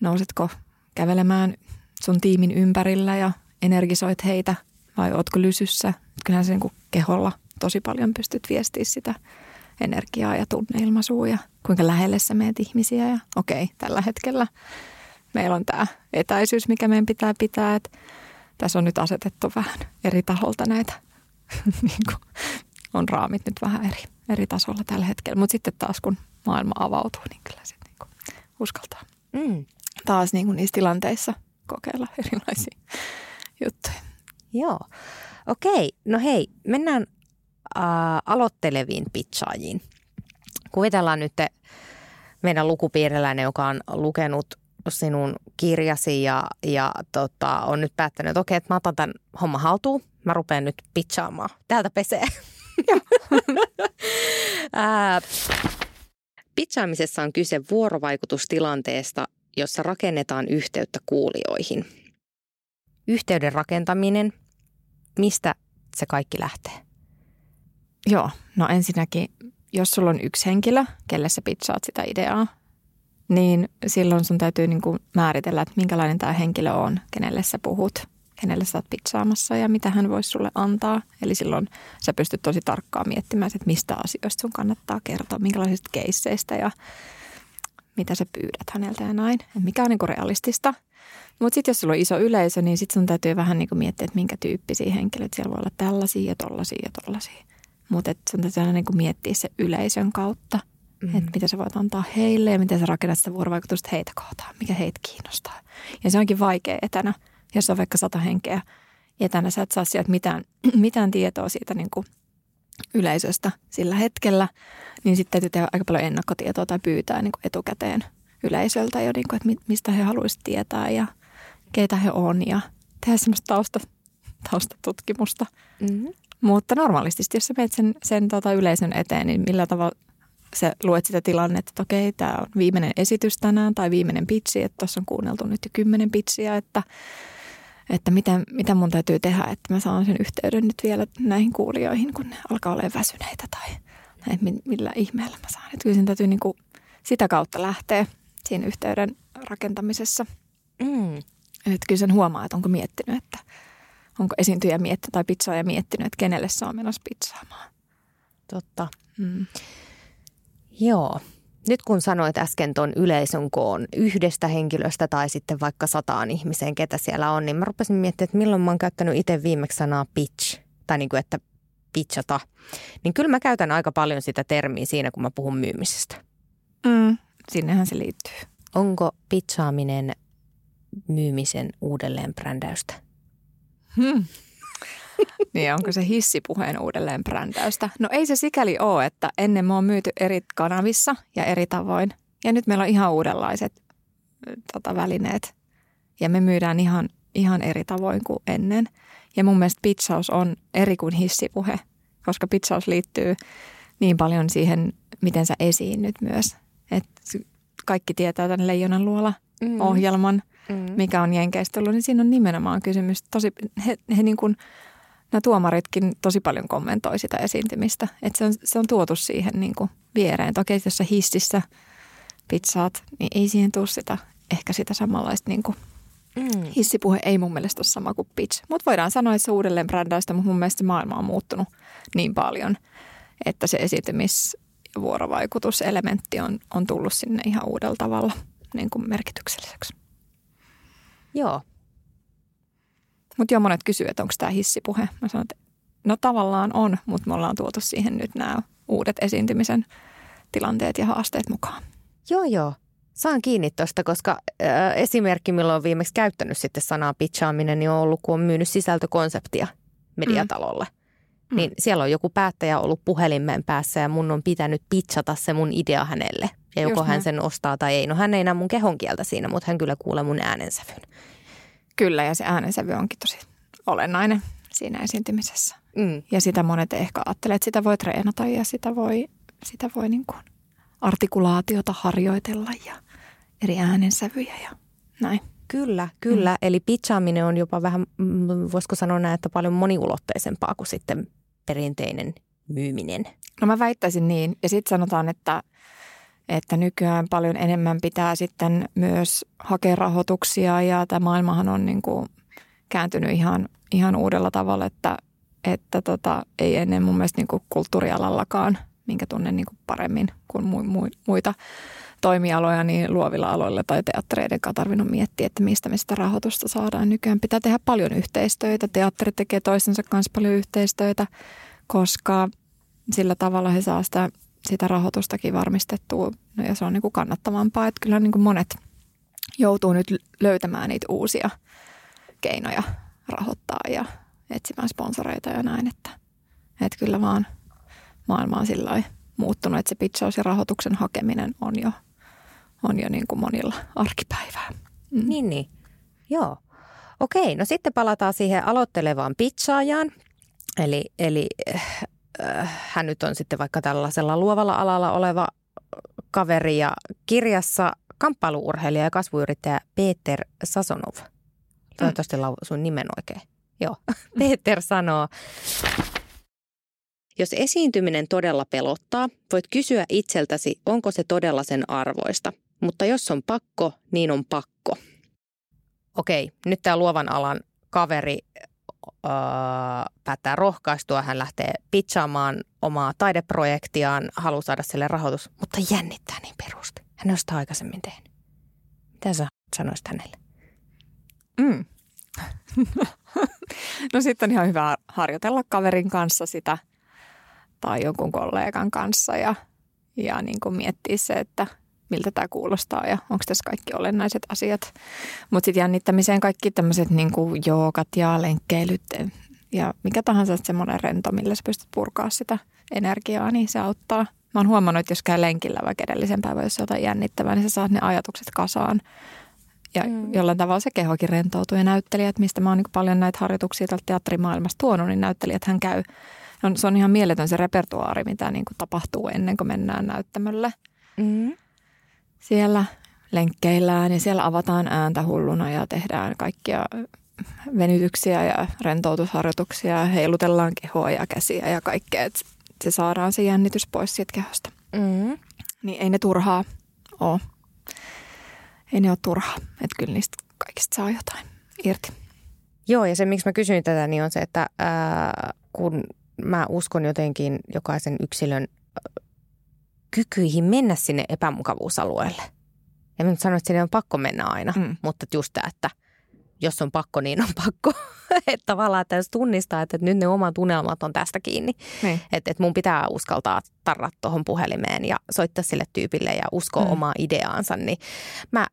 nousetko kävelemään sun tiimin ympärillä ja energisoit heitä vai ootko lysyssä. Kyllähän se niin keholla tosi paljon pystyt viestiä sitä energiaa ja tunneilmaisua ja kuinka lähelle sä meet ihmisiä. Ja okei, tällä hetkellä meillä on tämä etäisyys, mikä meidän pitää pitää. Että tässä on nyt asetettu vähän eri taholta näitä, on raamit nyt vähän eri, eri tasolla tällä hetkellä. Mutta sitten taas kun maailma avautuu, niin kyllä sitten niin kuin uskaltaa mm. taas niin kuin niissä tilanteissa kokeilla erilaisia juttuja. Joo. Okei, no hei, mennään äh, aloitteleviin pitsaajiin. Kuvitellaan nyt meidän lukupiiriläinen, joka on lukenut sinun kirjasi ja, ja tota, on nyt päättänyt, että okei, että mä otan tämän homman haltuun. Mä rupean nyt pitsaamaan. Täältä pesee. Pitsaamisessa on kyse vuorovaikutustilanteesta, jossa rakennetaan yhteyttä kuulijoihin. Yhteyden rakentaminen, mistä se kaikki lähtee? Joo, no ensinnäkin, jos sulla on yksi henkilö, kelle sä pitsaat sitä ideaa, niin silloin sun täytyy niin kuin määritellä, että minkälainen tämä henkilö on, kenelle sä puhut, kenelle sä oot pitsaamassa ja mitä hän voisi sulle antaa. Eli silloin sä pystyt tosi tarkkaan miettimään, että mistä asioista sun kannattaa kertoa, minkälaisista keisseistä ja mitä sä pyydät häneltä ja näin. Että mikä on niin kuin realistista. Mutta sitten jos sulla on iso yleisö, niin sitten sun täytyy vähän niin kuin miettiä, että minkä tyyppisiä henkilöitä. Siellä voi olla tällaisia ja tollaisia ja tollaisia. Mutta sun täytyy aina niin kuin miettiä se yleisön kautta – Mm. Että mitä sä voit antaa heille ja miten sä rakennat sitä vuorovaikutusta heitä kohtaan, mikä heitä kiinnostaa. Ja se onkin vaikea etänä, jos on vaikka sata henkeä etänä, sä et saa sieltä mitään, mitään tietoa siitä niin kuin yleisöstä sillä hetkellä, niin sitten täytyy tehdä aika paljon ennakkotietoa tai pyytää niin kuin etukäteen yleisöltä jo, niin kuin, että mistä he haluaisivat tietää ja keitä he on ja tehdä semmoista tausta, taustatutkimusta. Mm-hmm. Mutta normaalisti, jos sä menet sen, sen tota yleisön eteen, niin millä tavalla sä luet sitä tilannetta, että okei, tämä on viimeinen esitys tänään tai viimeinen pitsi, että tuossa on kuunneltu nyt jo kymmenen pitsiä, että, että mitä, mitä mun täytyy tehdä, että mä saan sen yhteyden nyt vielä näihin kuulijoihin, kun ne alkaa olla väsyneitä tai millä ihmeellä mä saan. Että kyllä sen täytyy niin kuin sitä kautta lähteä siinä yhteyden rakentamisessa. Mm. Että kyllä sen huomaa, että onko miettinyt, että onko esiintyjä miettinyt tai pizzaaja miettinyt, että kenelle on menossa pizzaamaan. Totta. Mm. Joo. Nyt kun sanoit äsken tuon yleisön koon yhdestä henkilöstä tai sitten vaikka sataan ihmiseen, ketä siellä on, niin mä rupesin miettimään, että milloin mä oon käyttänyt itse viimeksi sanaa pitch, tai niin kuin, että pitchata. Niin kyllä mä käytän aika paljon sitä termiä siinä, kun mä puhun myymisestä. Mm, sinnehän se liittyy. Onko pitchaaminen myymisen uudelleen brändäystä? Hmm. Niin onko se hissipuheen uudelleen brändäystä? No ei se sikäli ole, että ennen me on myyty eri kanavissa ja eri tavoin. Ja nyt meillä on ihan uudenlaiset tota, välineet. Ja me myydään ihan, ihan eri tavoin kuin ennen. Ja mun mielestä pitchaus on eri kuin hissipuhe, koska pitchaus liittyy niin paljon siihen, miten sä esiinnyt myös. Et kaikki tietää tämän Leijonan luola mm. ohjelman, mm. mikä on Jenkeistä ollut, niin siinä on nimenomaan kysymys. Tosi, he, he niin kuin nämä tuomaritkin tosi paljon kommentoi sitä esiintymistä. Että se on, se on tuotu siihen niin kuin viereen. Okei, jos sä hississä pizzaat, niin ei siihen tule sitä, ehkä sitä samanlaista niin kuin mm. hissipuhe ei mun mielestä ole sama kuin pitch. Mutta voidaan sanoa, että se uudelleen brändäistä, mutta mun mielestä maailma on muuttunut niin paljon, että se esiintymis- ja vuorovaikutuselementti on, on tullut sinne ihan uudella tavalla niin kuin merkitykselliseksi. Joo, mutta jo monet kysyvät, että onko tämä hissipuhe. Mä sanon, että no tavallaan on, mutta me ollaan tuotu siihen nyt nämä uudet esiintymisen tilanteet ja haasteet mukaan. Joo, joo. Saan kiinni tuosta, koska äh, esimerkki, milloin on viimeksi käyttänyt sitten sanaa pitchaaminen, niin on ollut, kun on myynyt sisältökonseptia mediatalolle. Mm. Niin siellä on joku päättäjä ollut puhelimen päässä ja mun on pitänyt pitchata se mun idea hänelle. Ja joko Just hän sen ostaa tai ei. No hän ei näe mun kehon kieltä siinä, mutta hän kyllä kuulee mun äänensävyn. Kyllä, ja se äänensävy onkin tosi olennainen siinä esiintymisessä. Mm. Ja sitä monet ehkä ajattelee, että sitä voi treenata ja sitä voi, sitä voi niin kuin artikulaatiota harjoitella ja eri äänensävyjä ja näin. Kyllä, kyllä. Mm. Eli pitchaaminen on jopa vähän, mm, voisiko sanoa näin, että paljon moniulotteisempaa kuin sitten perinteinen myyminen. No mä väittäisin niin. Ja sitten sanotaan, että että nykyään paljon enemmän pitää sitten myös hakea rahoituksia ja tämä maailmahan on niin kuin kääntynyt ihan, ihan uudella tavalla, että, että tota, ei ennen mun mielestä niin kuin kulttuurialallakaan minkä tunnen niin kuin paremmin kuin mu, mu, muita toimialoja, niin luovilla aloilla tai teattereiden kanssa tarvinnut miettiä, että mistä me sitä rahoitusta saadaan. Nykyään pitää tehdä paljon yhteistyötä. Teatteri tekee toistensa kanssa paljon yhteistyötä, koska sillä tavalla he saa sitä, sitä rahoitustakin varmistettua no ja se on niin kuin kannattavampaa. Että kyllä niin kuin monet joutuu nyt löytämään niitä uusia keinoja rahoittaa ja etsimään sponsoreita ja näin, että, että kyllä vaan maailma on sillä muuttunut, että se pitchaus ja rahoituksen hakeminen on jo, on jo niin kuin monilla arkipäivää. Mm. Niin, niin. Joo. Okei, no sitten palataan siihen aloittelevaan pitchaajaan. Eli, eli äh, hän nyt on sitten vaikka tällaisella luovalla alalla oleva kaveri ja kirjassa kamppailuurheilija ja kasvuyrittäjä Peter Sasonov. Toivottavasti mm. lausun nimen oikein. Joo. Peter sanoo, jos esiintyminen todella pelottaa, voit kysyä itseltäsi, onko se todella sen arvoista. Mutta jos on pakko, niin on pakko. Okei, nyt tämä luovan alan kaveri päättää rohkaistua. Hän lähtee pitchaamaan omaa taideprojektiaan, haluaa saada sille rahoitus, mutta jännittää niin perusti. Hän on sitä aikaisemmin tehnyt. Mitä sä sanoisit hänelle? Mm. no sitten on ihan hyvä harjoitella kaverin kanssa sitä tai jonkun kollegan kanssa ja, ja niin kuin miettiä se, että miltä tämä kuulostaa ja onko tässä kaikki olennaiset asiat. Mutta sitten jännittämiseen kaikki tämmöiset niin joogat ja lenkkeilyt ja mikä tahansa semmoinen rento, millä sä pystyt purkaa sitä energiaa, niin se auttaa. Mä oon huomannut, että jos käy lenkillä vaikka edellisen päivän, jos jotain jännittävää, niin sä saat ne ajatukset kasaan. Ja mm. jollain tavalla se kehokin rentoutuu. Ja näyttelijät, mistä mä oon niin paljon näitä harjoituksia tältä teatterimaailmasta tuonut, niin näyttelijät hän käy. On, se on ihan mieletön se repertuaari, mitä niin kuin tapahtuu ennen kuin mennään näyttämölle. Mm. Siellä lenkkeillään ja siellä avataan ääntä hulluna ja tehdään kaikkia venytyksiä ja rentoutusharjoituksia ja heilutellaan kehoa ja käsiä ja kaikkea. Et se saadaan se jännitys pois siitä kehosta. Mm. Niin ei ne turhaa ole ei ne ole turhaa. Että kyllä niistä kaikista saa jotain irti. Joo, ja se miksi mä kysyin tätä, niin on se, että ää, kun mä uskon jotenkin jokaisen yksilön kykyihin mennä sinne epämukavuusalueelle. Ja mä nyt sanoin, että sinne on pakko mennä aina, mm. mutta just tämä, että jos on pakko, niin on pakko. että tavallaan että jos tunnistaa, että nyt ne omat unelmat on tästä kiinni. Niin. Että et mun pitää uskaltaa tarrat tuohon puhelimeen ja soittaa sille tyypille ja uskoa mm. omaa ideaansa. Niin mä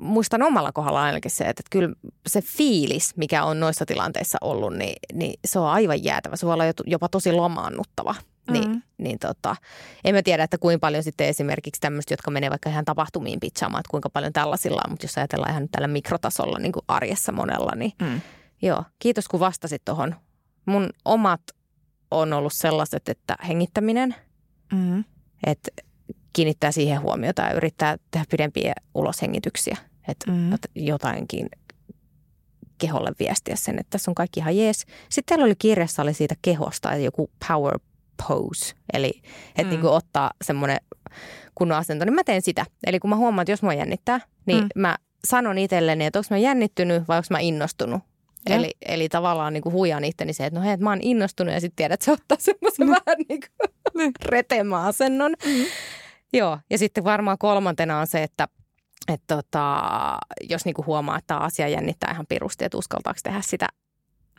muistan omalla kohdalla ainakin se, että kyllä se fiilis, mikä on noissa tilanteissa ollut, niin, niin se on aivan jäätävä. Se voi olla jopa tosi lomaannuttava. Niin, mm. niin tota, en mä tiedä, että kuinka paljon sitten esimerkiksi tämmöistä, jotka menee vaikka ihan tapahtumiin pitchaamaan, että kuinka paljon tällaisilla on, mutta jos ajatellaan ihan tällä mikrotasolla niin kuin arjessa monella, niin mm. joo, kiitos kun vastasit tuohon. Mun omat on ollut sellaiset, että hengittäminen, mm. että kiinnittää siihen huomiota ja yrittää tehdä pidempiä uloshengityksiä, että mm. jotainkin keholle viestiä sen, että tässä on kaikki ihan jees. Sitten teillä oli kirjassa oli siitä kehosta, joku power pose, eli että mm. niin kuin ottaa semmoinen kunnon asento, niin mä teen sitä. Eli kun mä huomaan, että jos mua jännittää, niin mm. mä sanon itselleni, että onko mä jännittynyt vai onko mä innostunut. Ja. Eli, eli tavallaan niin kuin huijaan itteni se, että no hei, että mä oon innostunut ja sitten tiedät, että se ottaa semmoisen mm. vähän niin kuin retemä-asennon. Mm. Joo, ja sitten varmaan kolmantena on se, että että tota, jos niinku huomaa, että tämä asia jännittää ihan pirusti, että uskaltaako tehdä sitä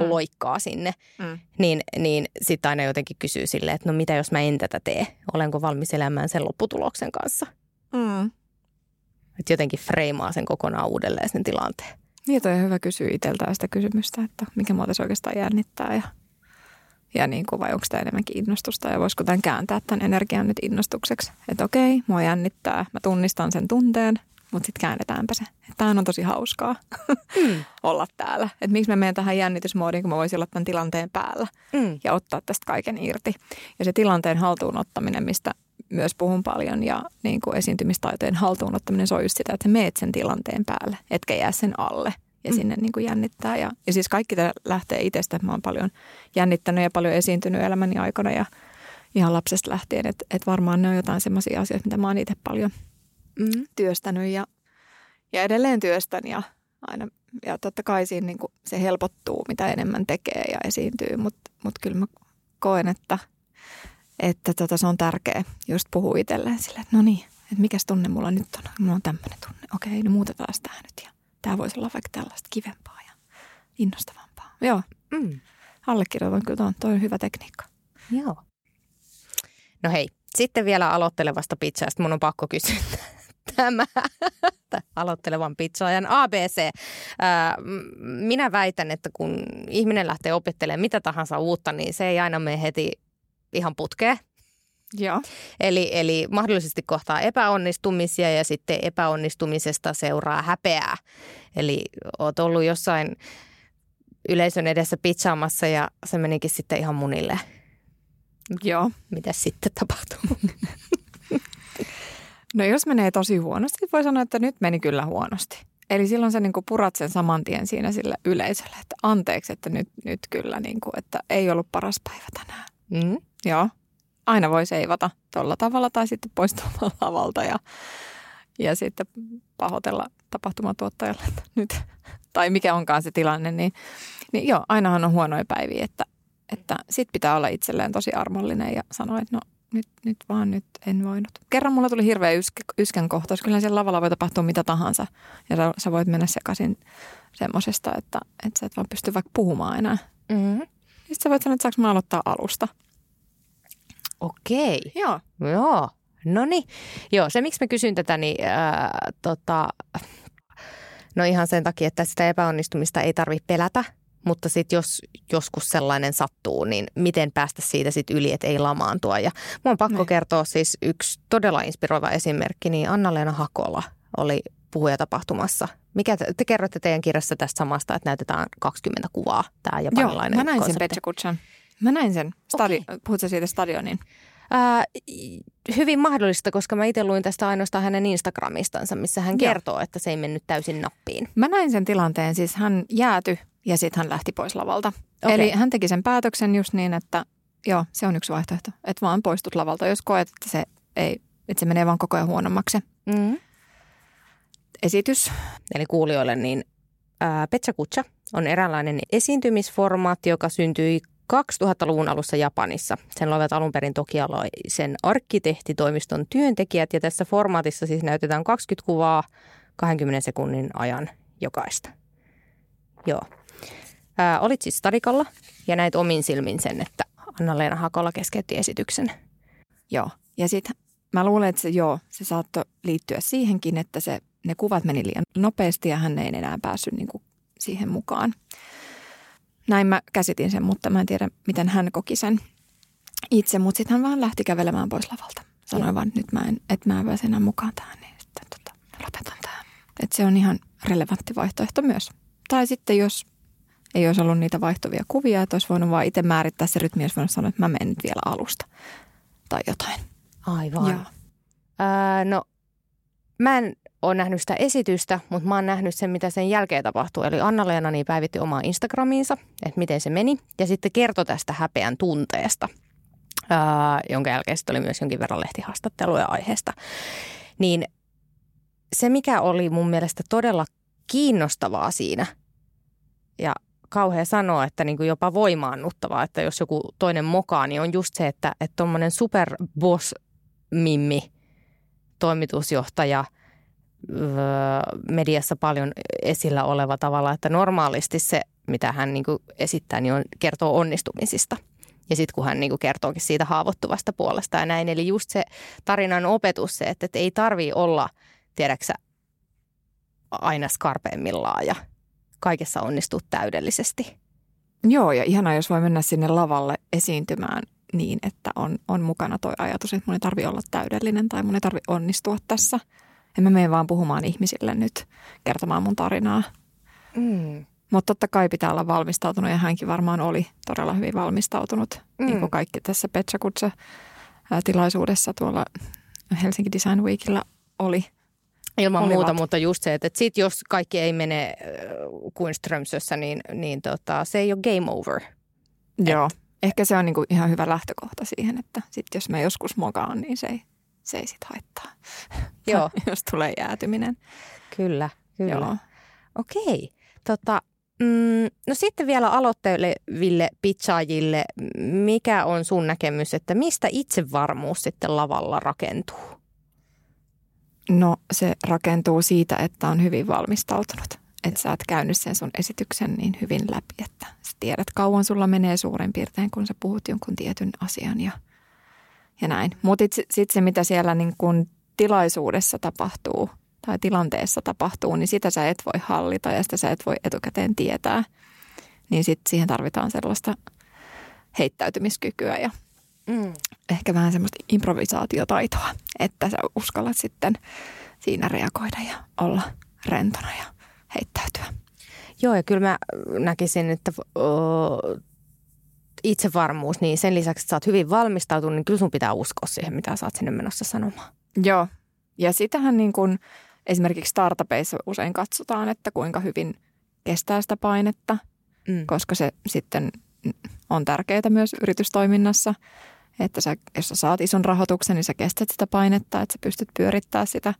mm. loikkaa sinne, mm. niin, niin sitten aina jotenkin kysyy silleen, että no mitä jos mä en tätä tee? Olenko valmis elämään sen lopputuloksen kanssa? Mm. Että jotenkin freimaa sen kokonaan uudelleen sen tilanteen. Niin, on hyvä kysyä itseltään sitä kysymystä, että mikä muuta se oikeastaan jännittää ja, ja niin kuin, vai onko tämä enemmänkin innostusta ja voisiko tämän kääntää tämän energian nyt innostukseksi. Että okei, mua jännittää, mä tunnistan sen tunteen, mutta sitten käännetäänpä se. Tämä on tosi hauskaa mm. olla täällä. Että miksi mä menen tähän jännitysmoodiin, kun mä voisin olla tämän tilanteen päällä mm. ja ottaa tästä kaiken irti. Ja se tilanteen haltuunottaminen, mistä myös puhun paljon ja niin kuin esiintymistaitojen haltuunottaminen, se on just sitä, että sä meet sen tilanteen päälle, etkä jää sen alle ja mm. sinne niin kuin jännittää. Ja, ja siis kaikki tämä lähtee itsestä, että mä oon paljon jännittänyt ja paljon esiintynyt elämäni aikana ja ihan lapsesta lähtien, että, että varmaan ne on jotain sellaisia asioita, mitä mä oon itse paljon – mm. työstänyt ja, ja edelleen työstän ja aina ja totta kai siinä niin kuin se helpottuu, mitä enemmän tekee ja esiintyy, mutta mut kyllä mä koen, että että tota, se on tärkeä just puhua itselleen silleen, että no niin, että mikäs tunne mulla nyt on. Mulla on tämmöinen tunne. Okei, no muutetaan tämä nyt ja tämä voisi olla vaikka tällaista kivempaa ja innostavampaa. Joo, Mm. allekirjoitan kyllä tuon. Toi on hyvä tekniikka. Joo. No hei, sitten vielä aloittelevasta pizzasta mun on pakko kysyä tämä aloittelevan pizzaajan ABC. M- minä väitän, että kun ihminen lähtee opettelemaan mitä tahansa uutta, niin se ei aina mene heti ihan putkeen. Joo. Eli, eli mahdollisesti kohtaa epäonnistumisia ja sitten epäonnistumisesta seuraa häpeää. Eli oot ollut jossain yleisön edessä pizzaamassa ja se menikin sitten ihan munille. Joo. Mitä sitten tapahtuu? No jos menee tosi huonosti, voi sanoa, että nyt meni kyllä huonosti. Eli silloin sä niin kuin purat sen saman tien siinä sille yleisölle, että anteeksi, että nyt, nyt kyllä, niin kuin, että ei ollut paras päivä tänään. Mm. Joo. Aina voi seivata tuolla tavalla tai sitten poistua lavalta ja, ja sitten pahoitella tapahtumatuottajalle, että nyt, tai mikä onkaan se tilanne, niin, niin joo, ainahan on huonoja päiviä, että, että sit pitää olla itselleen tosi armollinen ja sanoa, että no nyt, nyt vaan nyt en voinut. Kerran mulla tuli hirveä yskä, yskän kohtaus. Kyllä siellä lavalla voi tapahtua mitä tahansa. Ja sä, sä voit mennä sekaisin semmosesta, että, että sä et vaan pysty vaikka puhumaan enää. Mm. Sitten sä voit sanoa, että saanko mä aloittaa alusta. Okei. Joo. Joo. No niin. Joo, se miksi mä kysyn tätä, niin ää, tota, no ihan sen takia, että sitä epäonnistumista ei tarvitse pelätä. Mutta sitten jos joskus sellainen sattuu, niin miten päästä siitä sitten yli, että ei lamaantua. Ja mun on pakko Niin. kertoa siis yksi todella inspiroiva esimerkki, niin Anna-Leena Hakola oli puhujatapahtumassa. Mikä te, te kerrotte teidän kirjassa tästä samasta, että näytetään 20 kuvaa, tämä Joo, japanilainen mä näin sen konsepti. Petja Kutsan. Mä näin sen. Stadi- Okei. Puhutko siitä stadionin? Ää, hyvin mahdollista, koska mä itse luin tästä ainoastaan hänen Instagramistansa, missä hän Joo. kertoo, että se ei mennyt täysin nappiin. Mä näin sen tilanteen, siis hän jääty ja sitten hän lähti pois lavalta. Okei. Eli hän teki sen päätöksen just niin, että joo, se on yksi vaihtoehto. Että vaan poistut lavalta, jos koet, että se, ei, että se menee vaan koko ajan huonommaksi. Mm. Esitys. Eli kuulijoille, niin ää, Petsa Kutsa on eräänlainen esiintymisformaatti, joka syntyi 2000-luvun alussa Japanissa. Sen loivat alun perin tokialaisen arkkitehtitoimiston työntekijät ja tässä formaatissa siis näytetään 20 kuvaa 20 sekunnin ajan jokaista. Joo. Ää, olit siis stadikalla ja näit omin silmin sen, että Anna-Leena Hakola keskeytti esityksen. Joo. Ja sitten mä luulen, että se joo, se saattoi liittyä siihenkin, että se, ne kuvat meni liian nopeasti ja hän ei enää päässyt niin kuin siihen mukaan. Näin mä käsitin sen, mutta mä en tiedä, miten hän koki sen itse. Mutta sitten hän vaan lähti kävelemään pois lavalta. Sanoin Joo. vaan, että nyt mä en, että mä en pääse enää mukaan tähän, niin sitten tota, lopetan tähän. Että se on ihan relevantti vaihtoehto myös. Tai sitten jos ei olisi ollut niitä vaihtuvia kuvia, että olisi voinut vaan itse määrittää se rytmi, olisi voinut sanoa, että mä menen nyt vielä alusta tai jotain. Aivan. Joo. Ää, no, mä en ole nähnyt sitä esitystä, mutta mä oon nähnyt sen, mitä sen jälkeen tapahtui. Eli Anna-Leena niin päivitti omaa Instagramiinsa, että miten se meni. Ja sitten kertoi tästä häpeän tunteesta, ää, jonka jälkeen sitten oli myös jonkin verran lehtihaastatteluja aiheesta. Niin se, mikä oli mun mielestä todella kiinnostavaa siinä ja kauhea sanoa, että niin kuin jopa voimaannuttavaa, että jos joku toinen mokaa, niin on just se, että tuommoinen superboss mimmi, toimitusjohtaja, mediassa paljon esillä oleva tavalla, että normaalisti se, mitä hän niin kuin esittää, niin on, kertoo onnistumisista. Ja sitten kun hän niin kuin kertookin siitä haavoittuvasta puolesta ja näin. Eli just se tarinan opetus, se, että, että ei tarvii olla, tiedäksä, aina skarpeimmillaan ja kaikessa onnistuu täydellisesti. Joo, ja ihanaa, jos voi mennä sinne lavalle esiintymään niin, että on, on mukana toi ajatus, että mun ei tarvi olla täydellinen tai mun ei tarvi onnistua tässä. En mä mene vaan puhumaan ihmisille nyt, kertomaan mun tarinaa. Mm. Mutta totta kai pitää olla valmistautunut ja hänkin varmaan oli todella hyvin valmistautunut, mm. niin Mm. kuin kaikki tässä Petsakutsa tilaisuudessa tuolla Helsinki Design Weekillä oli. Ilman Olivat. muuta, mutta just se, että, että sit jos kaikki ei mene äh, kuin Strömsössä, niin, niin tota, se ei ole game over. Joo. Ehkä se on niinku ihan hyvä lähtökohta siihen, että sit jos mä joskus mokaan, niin se ei, se ei sit haittaa. Joo. jos tulee jäätyminen. Kyllä, kyllä. Joo. Okei. Tota, Mm, no sitten vielä aloitteleville pitchaajille, mikä on sun näkemys, että mistä itsevarmuus sitten lavalla rakentuu? No se rakentuu siitä, että on hyvin valmistautunut. Että sä oot käynyt sen sun esityksen niin hyvin läpi, että sä tiedät kauan sulla menee suurin piirtein, kun sä puhut jonkun tietyn asian ja, ja näin. Mutta sitten se, mitä siellä niin kun tilaisuudessa tapahtuu tai tilanteessa tapahtuu, niin sitä sä et voi hallita ja sitä sä et voi etukäteen tietää. Niin sitten siihen tarvitaan sellaista heittäytymiskykyä ja mm. ehkä vähän semmoista improvisaatiotaitoa, että sä uskallat sitten siinä reagoida ja olla rentona ja heittäytyä. Joo, ja kyllä mä näkisin, että itsevarmuus, niin sen lisäksi, että sä oot hyvin valmistautunut, niin kyllä sun pitää uskoa siihen, mitä sä oot sinne menossa sanomaan. Joo, ja sitähän niin kuin esimerkiksi startupeissa usein katsotaan, että kuinka hyvin kestää sitä painetta, mm. koska se sitten on tärkeää myös yritystoiminnassa, että sä, jos sä saat ison rahoituksen, niin sä kestät sitä painetta, että sä pystyt pyörittämään sitä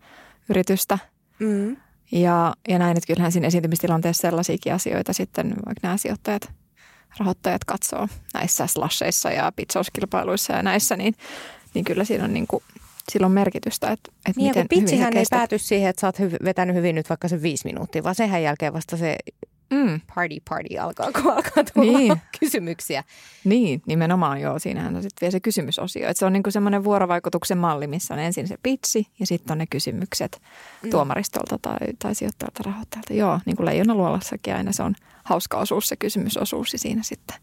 yritystä. Mm. Ja, ja näin, että kyllähän siinä esiintymistilanteessa sellaisiakin asioita sitten, vaikka nämä sijoittajat, rahoittajat katsoo näissä slasheissa ja pizzauskilpailuissa ja näissä, niin, niin kyllä siinä on niin kuin, sillä on merkitystä, että, että niin, miten pitchihän ei pääty siihen, että sä oot vetänyt hyvin nyt vaikka se viisi minuuttia, vaan sehän jälkeen vasta se mm. party party alkaa, kun alkaa tulla niin. kysymyksiä. Niin, nimenomaan joo. Siinähän on sitten vielä se kysymysosio. Että se on niinku semmoinen vuorovaikutuksen malli, missä on ensin se pitsi ja sitten on ne kysymykset mm. tuomaristolta tai, tai sijoittajalta rahoittajalta. Joo, niin kuin leijonaluolassakin aina se on hauska osuus, se kysymysosuus ja siinä sitten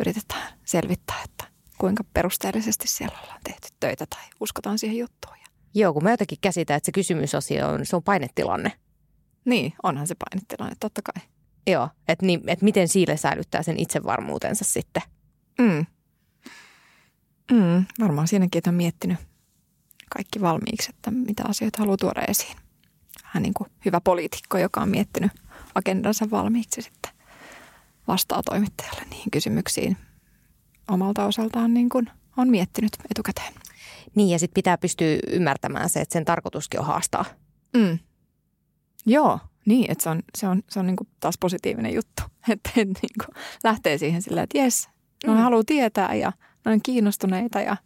yritetään selvittää, että kuinka perusteellisesti siellä ollaan tehty töitä tai uskotaan siihen juttuun. Joo, kun mä jotenkin käsitän, että se kysymysosio on, se on painetilanne. Niin, onhan se painetilanne, totta kai. Joo, että niin, et miten Siile säilyttää sen itsevarmuutensa sitten. Mm. Mm, varmaan siinäkin, että on miettinyt kaikki valmiiksi, että mitä asioita haluaa tuoda esiin. Hän niin kuin hyvä poliitikko, joka on miettinyt agendansa valmiiksi sitten vastaa toimittajalle niihin kysymyksiin omalta osaltaan niin kuin on miettinyt etukäteen. Niin ja sitten pitää pystyä ymmärtämään se, että sen tarkoituskin on haastaa. Mm. Joo, niin, että se on, se on, se on niin kuin taas positiivinen juttu. Että et niin kuin lähtee siihen silleen, että jes, ne mm. haluaa tietää ja ne on kiinnostuneita ja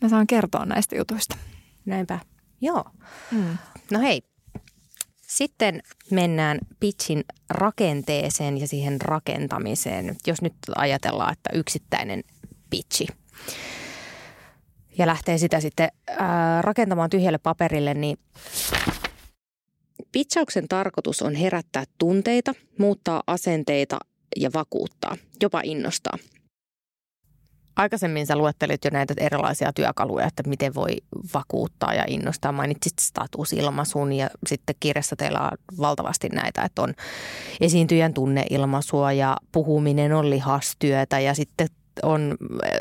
mä saan kertoa näistä jutuista. Näinpä. Joo. Mm. No hei, sitten mennään pitchin rakenteeseen ja siihen rakentamiseen. Jos nyt ajatellaan, että yksittäinen pitchi ja lähtee sitä sitten ää, rakentamaan tyhjälle paperille, niin Pitchauksen tarkoitus on herättää tunteita, muuttaa asenteita ja vakuuttaa, jopa innostaa. Aikaisemmin sä luettelit jo näitä erilaisia työkaluja, että miten voi vakuuttaa ja innostaa. Mainitsit statusilmaisun ja sitten kirjassa teillä on valtavasti näitä, että on esiintyjän tunneilmaisua ja puhuminen on lihastyötä ja sitten on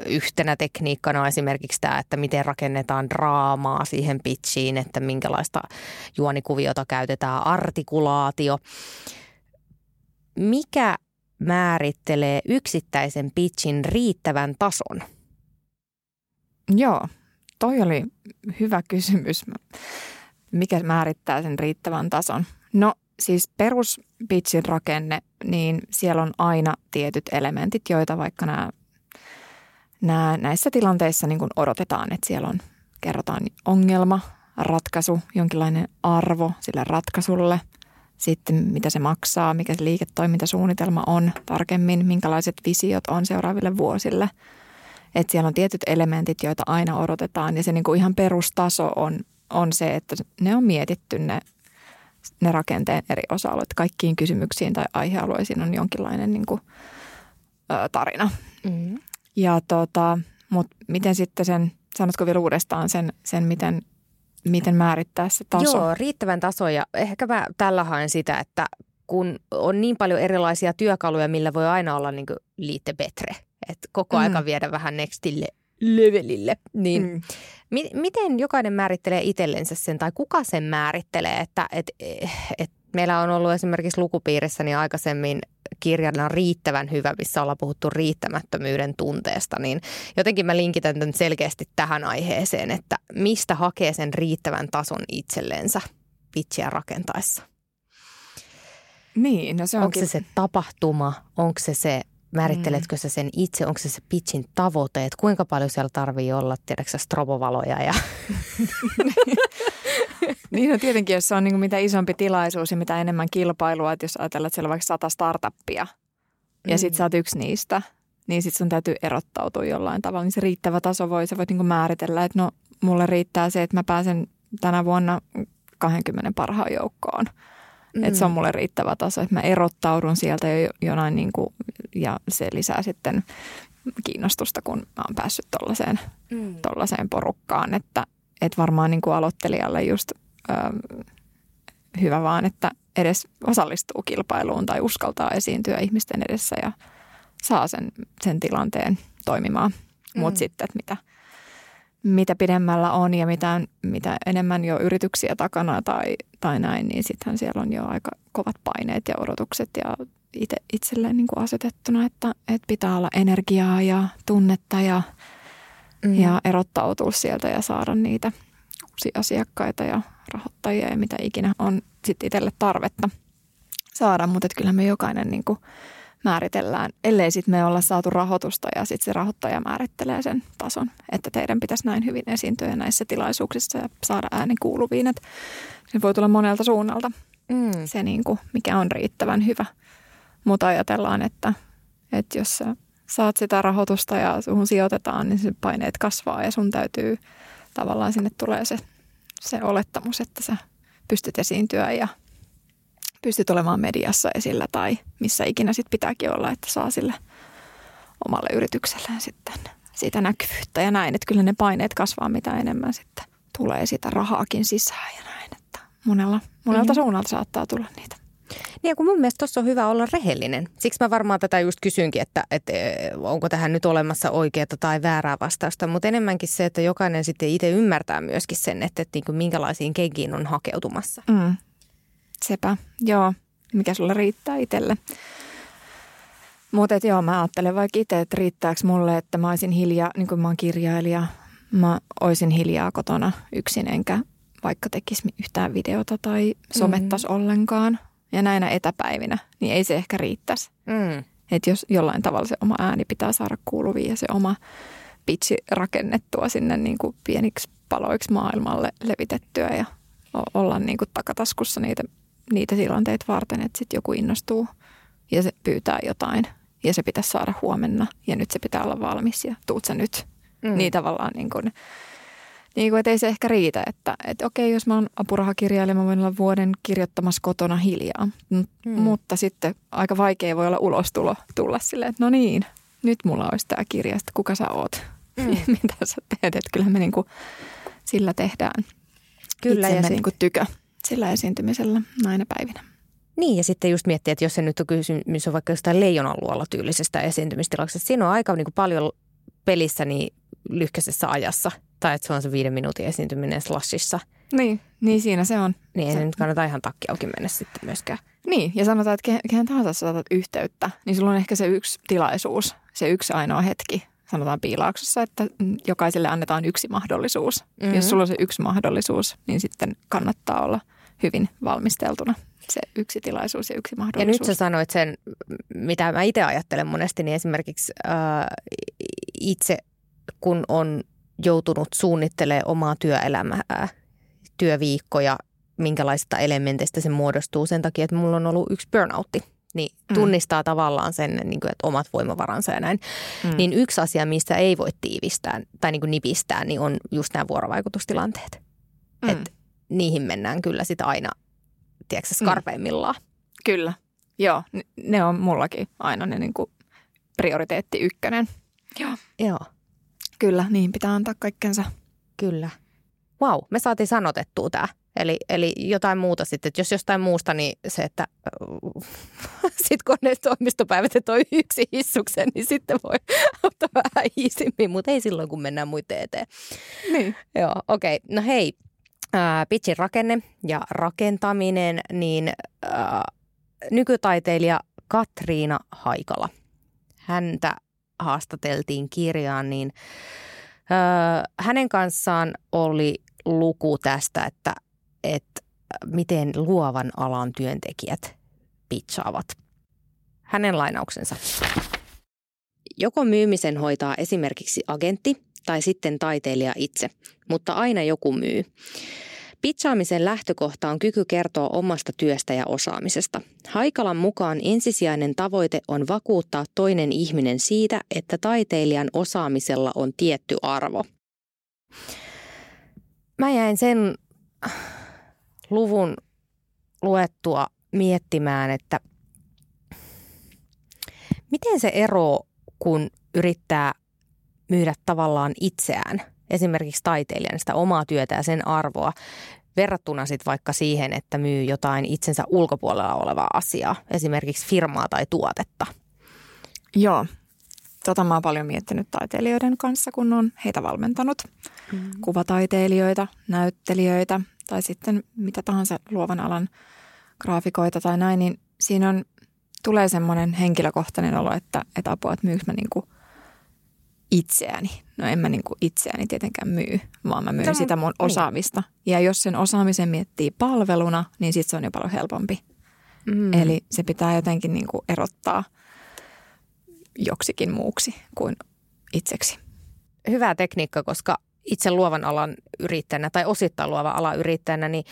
yhtenä tekniikkana esimerkiksi tämä, että miten rakennetaan draamaa siihen pitchiin, että minkälaista juonikuviota käytetään, artikulaatio. Mikä määrittelee yksittäisen pitchin riittävän tason? Joo, toi oli hyvä kysymys. Mikä määrittää sen riittävän tason? No siis peruspitchin rakenne, niin siellä on aina tietyt elementit, joita vaikka nämä nämä, näissä tilanteissa niin kuin odotetaan, että siellä on, kerrotaan ongelma, ratkaisu, jonkinlainen arvo sille ratkaisulle, sitten mitä se maksaa, mikä se liiketoimintasuunnitelma on tarkemmin, minkälaiset visiot on seuraaville vuosille. Että siellä on tietyt elementit, joita aina odotetaan ja se niin kuin ihan perustaso on, on se, että ne on mietitty ne, ne rakenteen eri osa-alueet. Kaikkiin kysymyksiin tai aihealueisiin on jonkinlainen niin kuin, ö, tarina. Mm. Ja tota, mutta miten sitten sen, sanotko vielä uudestaan sen, sen miten, miten määrittää se taso? Joo, riittävän taso ja ehkä mä tällä haen sitä, että kun on niin paljon erilaisia työkaluja, millä voi aina olla niin liitte betre, että koko mm. aika viedä vähän nextille levelille, niin mm. mi- miten jokainen määrittelee itsellensä sen tai kuka sen määrittelee, että et, et meillä on ollut esimerkiksi lukupiirissä niin aikaisemmin kirjana riittävän hyvä, missä ollaan puhuttu riittämättömyyden tunteesta, niin jotenkin mä linkitän tämän selkeästi tähän aiheeseen, että mistä hakee sen riittävän tason itsellensä pitchiä rakentaessa. Niin, no se onko se se tapahtuma, onko se se, määritteletkö mm. sä sen itse, onko se se pitchin tavoite, että kuinka paljon siellä tarvii olla, tiedätkö strobovaloja ja... niin no tietenkin, jos se on niin kuin mitä isompi tilaisuus ja mitä enemmän kilpailua, että jos ajatellaan, että siellä on vaikka sata startuppia ja mm. sitten sä oot yksi niistä, niin sitten sun täytyy erottautua jollain tavalla. Niin se riittävä taso voi, sä voit niin kuin määritellä, että no mulle riittää se, että mä pääsen tänä vuonna 20 parhaan joukkoon. Mm. Että se on mulle riittävä taso, että mä erottaudun sieltä jo jonain niin kuin, ja se lisää sitten kiinnostusta, kun mä oon päässyt tollaiseen, mm. tollaiseen porukkaan. Että, että varmaan niin kuin aloittelijalle just ö, hyvä vaan, että edes osallistuu kilpailuun tai uskaltaa esiintyä ihmisten edessä ja saa sen, sen tilanteen toimimaan. Mm. Mutta sitten, että mitä – mitä pidemmällä on ja mitä, mitä enemmän jo yrityksiä takana tai, tai näin, niin sittenhän siellä on jo aika kovat paineet ja odotukset ja itse, itselleen niin kuin asetettuna, että, että pitää olla energiaa ja tunnetta ja, mm. ja erottautua sieltä ja saada niitä uusia asiakkaita ja rahoittajia ja mitä ikinä on sitten itselle tarvetta saada, mutta kyllä me jokainen niin kuin – määritellään, ellei sitten me olla saatu rahoitusta ja sitten se rahoittaja määrittelee sen tason, että teidän pitäisi näin hyvin esiintyä näissä tilaisuuksissa ja saada ääni kuuluviin. Että se voi tulla monelta suunnalta mm. se, niin kuin, mikä on riittävän hyvä. Mutta ajatellaan, että, että jos sä saat sitä rahoitusta ja suhun sijoitetaan, niin se paineet kasvaa ja sun täytyy tavallaan sinne tulee se, se olettamus, että sä pystyt esiintyä ja pystyt olemaan mediassa esillä tai missä ikinä sitten pitääkin olla, että saa sille omalle yritykselleen sitten siitä näkyvyyttä ja näin. Että kyllä ne paineet kasvaa mitä enemmän sitten tulee sitä rahaakin sisään ja näin. Että monella, monelta mm-hmm. suunnalta saattaa tulla niitä. Niin kun mun mielestä tuossa on hyvä olla rehellinen. Siksi mä varmaan tätä just kysynkin, että, että onko tähän nyt olemassa oikeaa tai väärää vastausta. Mutta enemmänkin se, että jokainen sitten itse ymmärtää myöskin sen, että, että niin kuin minkälaisiin kenkiin on hakeutumassa. Mm. Sepä, joo. Mikä sulle riittää itselle. Mutta joo, mä ajattelen vaikka itse, että riittääkö mulle, että mä olisin hiljaa, niin kuin mä oon kirjailija, mä olisin hiljaa kotona yksin, enkä vaikka tekisi yhtään videota tai somettas mm. ollenkaan. Ja näinä etäpäivinä, niin ei se ehkä riittäisi. Mm. Että jos jollain tavalla se oma ääni pitää saada kuuluviin ja se oma pitchi rakennettua sinne niin kuin pieniksi paloiksi maailmalle levitettyä ja olla niin kuin takataskussa niitä niitä tilanteita varten, että sitten joku innostuu ja se pyytää jotain ja se pitäisi saada huomenna ja nyt se pitää olla valmis ja tuut sä nyt. Mm. Niin tavallaan niin kuin, niin kuin, että ei se ehkä riitä, että, että okei, jos mä oon apurahakirjailija, mä voin olla vuoden kirjoittamassa kotona hiljaa. Mm. Mutta sitten aika vaikea voi olla ulostulo tulla silleen, että no niin, nyt mulla olisi tämä kirja, että kuka sä oot, mm. mitä sä teet. Että kyllähän me niin kuin sillä tehdään Kyllä, itsemme ja niin kuin tykö sillä esiintymisellä näinä päivinä. Niin, ja sitten just miettiä, että jos se nyt on kysymys on vaikka jostain leijonaluolla tyylisestä esiintymistilauksesta, siinä on aika niin kuin paljon pelissä niin lyhkäisessä ajassa. Tai että se on se viiden minuutin esiintyminen slashissa. Niin, niin siinä se on. Niin ei se... nyt kannata ihan takki auki mennä sitten myöskään. Niin, ja sanotaan, että kehen tahansa saatat yhteyttä, niin sulla on ehkä se yksi tilaisuus, se yksi ainoa hetki, sanotaan piilauksessa, että jokaiselle annetaan yksi mahdollisuus. Mm-hmm. Jos sulla on se yksi mahdollisuus, niin sitten kannattaa olla hyvin valmisteltuna se yksi tilaisuus ja yksi mahdollisuus. Ja nyt sä sanoit sen, mitä mä itse ajattelen monesti, niin esimerkiksi ää, itse kun on joutunut suunnittelemaan omaa työelämää, työviikkoja, minkälaisista elementeistä se muodostuu sen takia, että mulla on ollut yksi burnoutti niin mm. tunnistaa mm. tavallaan sen, niin kuin, että omat voimavaransa ja näin. Mm. Niin yksi asia, mistä ei voi tiivistää tai niin kuin nipistää, niin on just nämä vuorovaikutustilanteet. Mm. Että niihin mennään kyllä sitä aina, tiedätkö, mm. skarpeimmillaan. Mm. Kyllä, joo. Ne on mullakin aina ne niin kuin prioriteetti ykkönen. Joo. Joo. Kyllä, niihin pitää antaa kaikkensa. Kyllä. Wow, me saatiin sanotettua tämä. Eli, eli jotain muuta sitten, että jos jostain muusta, niin se, että sitten kun ne toimistopäivät toi yksi hissuksen, niin sitten voi ottaa vähän iisimmin, mutta ei silloin, kun mennään muiden eteen. Niin. Joo, okei. Okay. No hei, pitchin rakenne ja rakentaminen, niin äh, nykytaiteilija Katriina Haikala. Häntä haastateltiin kirjaan, niin äh, hänen kanssaan oli luku tästä, että että miten luovan alan työntekijät pitchaavat. Hänen lainauksensa. Joko myymisen hoitaa esimerkiksi agentti tai sitten taiteilija itse, mutta aina joku myy. Pitchaamisen lähtökohta on kyky kertoa omasta työstä ja osaamisesta. Haikalan mukaan ensisijainen tavoite on vakuuttaa toinen ihminen siitä, että taiteilijan osaamisella on tietty arvo. Mä jäin sen luvun luettua miettimään, että miten se ero, kun yrittää myydä tavallaan itseään, esimerkiksi taiteilijan, sitä omaa työtä ja sen arvoa, verrattuna sitten vaikka siihen, että myy jotain itsensä ulkopuolella olevaa asiaa, esimerkiksi firmaa tai tuotetta. Joo, tota mä oon paljon miettinyt taiteilijoiden kanssa, kun on heitä valmentanut. Mm. Kuvataiteilijoita, näyttelijöitä tai sitten mitä tahansa luovan alan graafikoita tai näin, niin siinä on, tulee semmoinen henkilökohtainen olo, että, että apua, että myykö mä niinku itseäni. No en mä niinku itseäni tietenkään myy, vaan mä myyn Tämä, sitä mun niin. osaamista. Ja jos sen osaamisen miettii palveluna, niin sitten se on jo paljon helpompi. Mm. Eli se pitää jotenkin niinku erottaa joksikin muuksi kuin itseksi. Hyvä tekniikka, koska itse luovan alan yrittäjänä tai osittain luovan alan yrittäjänä, niin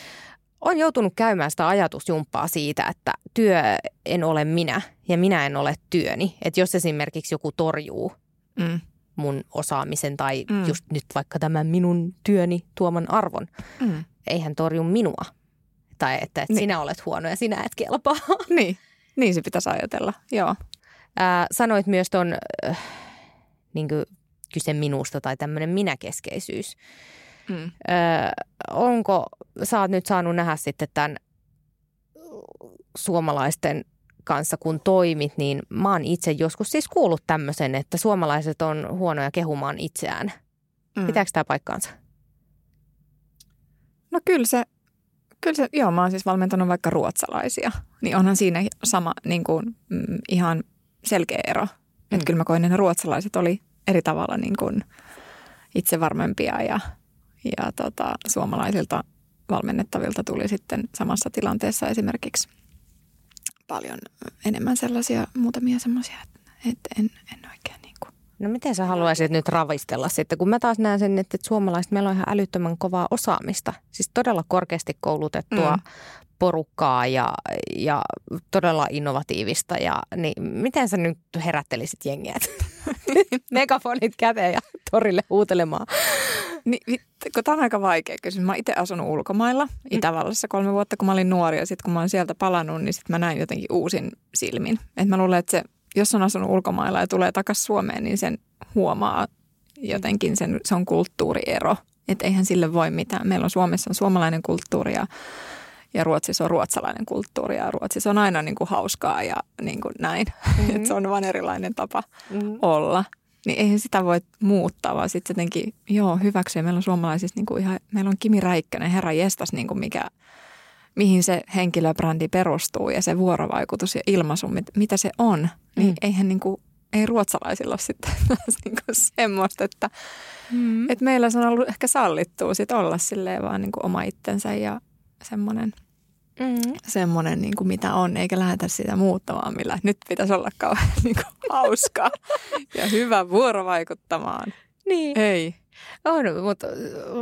on joutunut käymään sitä ajatusjumppaa siitä, että työ en ole minä ja minä en ole työni. Että jos esimerkiksi joku torjuu mm. Mun osaamisen tai mm. just nyt vaikka tämän minun työni tuoman arvon, mm. eihän torju minua. Tai että, että niin. sinä olet huono ja sinä et kelpaa. Niin, niin se pitäisi ajatella, joo. Ää, sanoit myös tuon äh, niin kyse minusta tai tämmöinen minäkeskeisyys. Mm. Öö, onko, sä oot nyt saanut nähdä sitten tämän suomalaisten kanssa, kun toimit, niin mä oon itse joskus siis kuullut tämmöisen, että suomalaiset on huonoja kehumaan itseään. Mm. Pitääkö tämä paikkaansa? No kyllä se, kyllä se, joo mä oon siis valmentanut vaikka ruotsalaisia, niin onhan siinä sama niin kuin, mm, ihan selkeä ero. Mm. Että kyllä mä koin, että ruotsalaiset oli eri tavalla niin kuin itsevarmempia ja ja tota, suomalaisilta valmennettavilta tuli sitten samassa tilanteessa esimerkiksi paljon enemmän sellaisia, muutamia semmoisia, että en, en oikein niin kuin. No miten sä haluaisit nyt ravistella sitten, kun mä taas näen sen, että suomalaiset, meillä on ihan älyttömän kovaa osaamista. Siis todella korkeasti koulutettua mm. porukkaa ja, ja todella innovatiivista. Ja, niin miten sä nyt herättelisit jengiä? Megafonit käteen ja torille huutelemaan. Niin, kun tämä on aika vaikea kysymys. Mä itse asunut ulkomailla, mm. Itävallassa kolme vuotta, kun mä olin nuori. Ja sitten kun mä olin sieltä palannut, niin sitten mä näin jotenkin uusin silmin. Et mä luulen, että se, jos on asunut ulkomailla ja tulee takaisin Suomeen, niin sen huomaa jotenkin, sen, se on kulttuuriero. Että eihän sille voi mitään. Meillä on Suomessa on suomalainen kulttuuri ja, ja Ruotsissa on ruotsalainen kulttuuri ja Ruotsissa on aina niin kuin hauskaa ja niin kuin näin. Mm-hmm. Et se on vain erilainen tapa mm-hmm. olla niin eihän sitä voi muuttaa, vaan sitten jotenkin, joo, hyväksyä. Meillä on suomalaisissa niin kuin ihan, meillä on Kimi Räikkönen, herra jestas, niin kuin mikä, mihin se henkilöbrändi perustuu ja se vuorovaikutus ja ilmaisu, mit, mitä se on. Niin mm. eihän niin kuin, ei ruotsalaisilla ole sitten niin kuin semmoista, että, mm. että meillä se on ollut ehkä sallittua sit olla silleen vaan niin kuin oma itsensä ja semmoinen – mm. semmoinen, niin kuin mitä on, eikä lähdetä sitä muuttamaan millä. Nyt pitäisi olla kauhean niin kuin, hauska ja hyvä vuorovaikuttamaan. Niin. Ei. On, mutta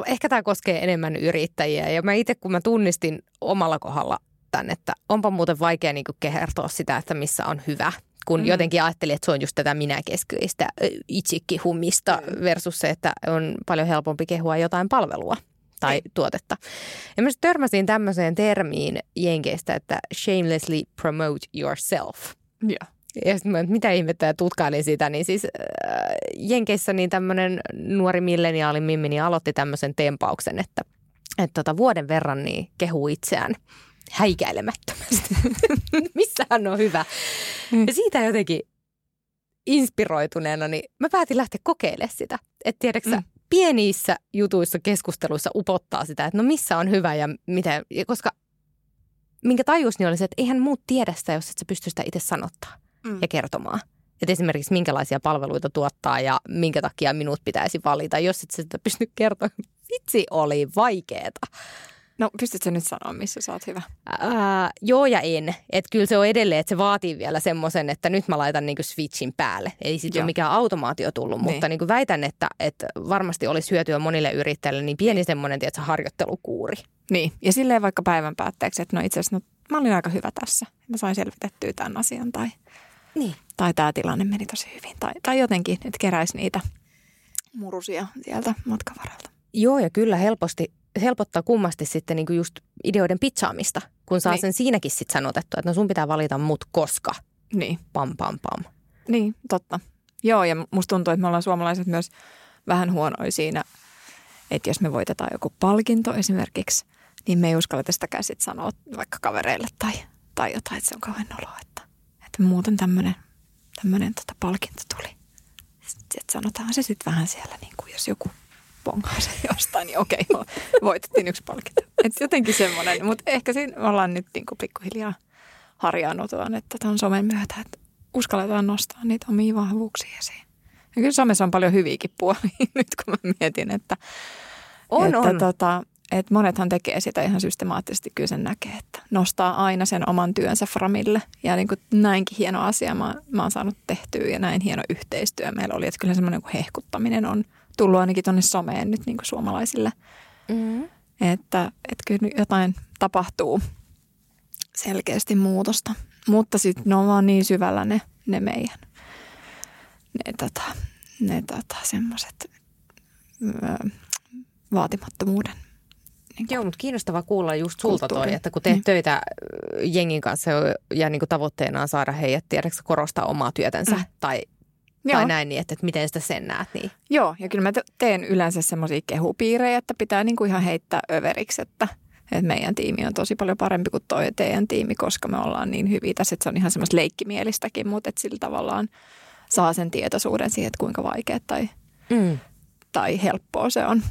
ehkä tämä koskee enemmän yrittäjiä. Ja mä itse, kun mä tunnistin omalla kohdalla tämän, että onpa muuten vaikea niin kertoa sitä, että missä on hyvä kun mm. jotenkin ajattelin, että se on just tätä minäkeskeistä itsekehumista mm. versus se, että on paljon helpompi kehua jotain palvelua tai Ei. tuotetta. Ja mä törmäsin tämmöiseen termiin Jenkeistä, että shamelessly promote yourself. Yeah. Ja sitten mä, mitä ihmettä ja tutkailin sitä, niin siis äh, Jenkeissä niin tämmöinen nuori milleniaali Mimmi niin aloitti tämmöisen tempauksen, että, että tota, vuoden verran niin kehuu itseään häikäilemättömästi. Missä hän on hyvä. Mm. Ja siitä jotenkin inspiroituneena, niin mä päätin lähteä kokeilemaan sitä. Että tiedätkö mm pienissä jutuissa, keskusteluissa upottaa sitä, että no missä on hyvä ja miten, koska minkä tajus niin oli se, että eihän muut tiedä sitä, jos et sä pysty sitä itse sanottaa mm. ja kertomaan. Että esimerkiksi minkälaisia palveluita tuottaa ja minkä takia minut pitäisi valita, jos et sitä pysty kertomaan. Vitsi oli vaikeeta. No pystytkö nyt sanoa, missä sä oot hyvä? Ää, joo ja en. Että kyllä se on edelleen, että se vaatii vielä semmoisen, että nyt mä laitan niinku switchin päälle. Ei sitten ole mikään automaatio tullut, niin. mutta niinku väitän, että, että varmasti olisi hyötyä monille yrittäjille niin pieni niin. semmoinen tiedätkö, harjoittelukuuri. Niin, ja silleen vaikka päivän päätteeksi, että no itse asiassa no, mä olin aika hyvä tässä. Mä sain selvitettyä tämän asian tai, niin. tai tämä tilanne meni tosi hyvin. Tai, tai jotenkin, että keräisi niitä murusia sieltä matkan varrelta. Joo, ja kyllä helposti helpottaa kummasti sitten niin kuin just ideoiden pitsaamista, kun saa niin. sen siinäkin sitten sanotettua, että no sun pitää valita mut koska. Niin. Pam, pam, pam. Niin, totta. Joo, ja musta tuntuu, että me ollaan suomalaiset myös vähän huonoja siinä, että jos me voitetaan joku palkinto esimerkiksi, niin me ei uskalleta sitäkään sitten sanoa vaikka kavereille tai, tai jotain, että se on kauhean noloa, että, että muuten tämmöinen tämmönen tota palkinto tuli. Sitten sanotaan se sitten vähän siellä, niin kuin jos joku bongaa sen jostain, niin okei, voitettiin yksi palkinto. Et jotenkin semmoinen, mutta ehkä siinä ollaan nyt niin kuin pikkuhiljaa harjaannutaan, että tämän somen myötä, että uskalletaan nostaa niitä omia vahvuuksia esiin. Ja kyllä somessa on paljon hyviäkin puolia nyt, kun mä mietin, että, on, että on. Tota, että monethan tekee sitä ihan systemaattisesti, kyllä sen näkee, että nostaa aina sen oman työnsä framille. Ja niin kuin näinkin hieno asia mä, mä oon saanut tehtyä ja näin hieno yhteistyö meillä oli, että kyllä semmoinen hehkuttaminen on tullut ainakin tuonne someen nyt niin kuin suomalaisille. Mm. Että, että kyllä jotain tapahtuu selkeästi muutosta. Mutta sitten ne on vaan niin syvällä ne, ne meidän, ne, tota, ne tota, semmoiset vaatimattomuuden niin Joo, mutta kiinnostavaa kuulla just sulta toi, että kun teet niin. töitä jengin kanssa ja niin kuin tavoitteena on saada heidät tiedätkö korostaa omaa työtänsä mm. tai Joo. tai näin, niin että, että miten sitä sen näet. Niin. Joo, ja kyllä mä teen yleensä semmoisia kehupiirejä, että pitää niinku ihan heittää överiksi, että, että meidän tiimi on tosi paljon parempi kuin toi teidän tiimi, koska me ollaan niin hyviä tässä, että se on ihan semmoista leikkimielistäkin, mutta että sillä tavallaan saa sen tietoisuuden siihen, että kuinka vaikea tai, mm. tai helppoa se on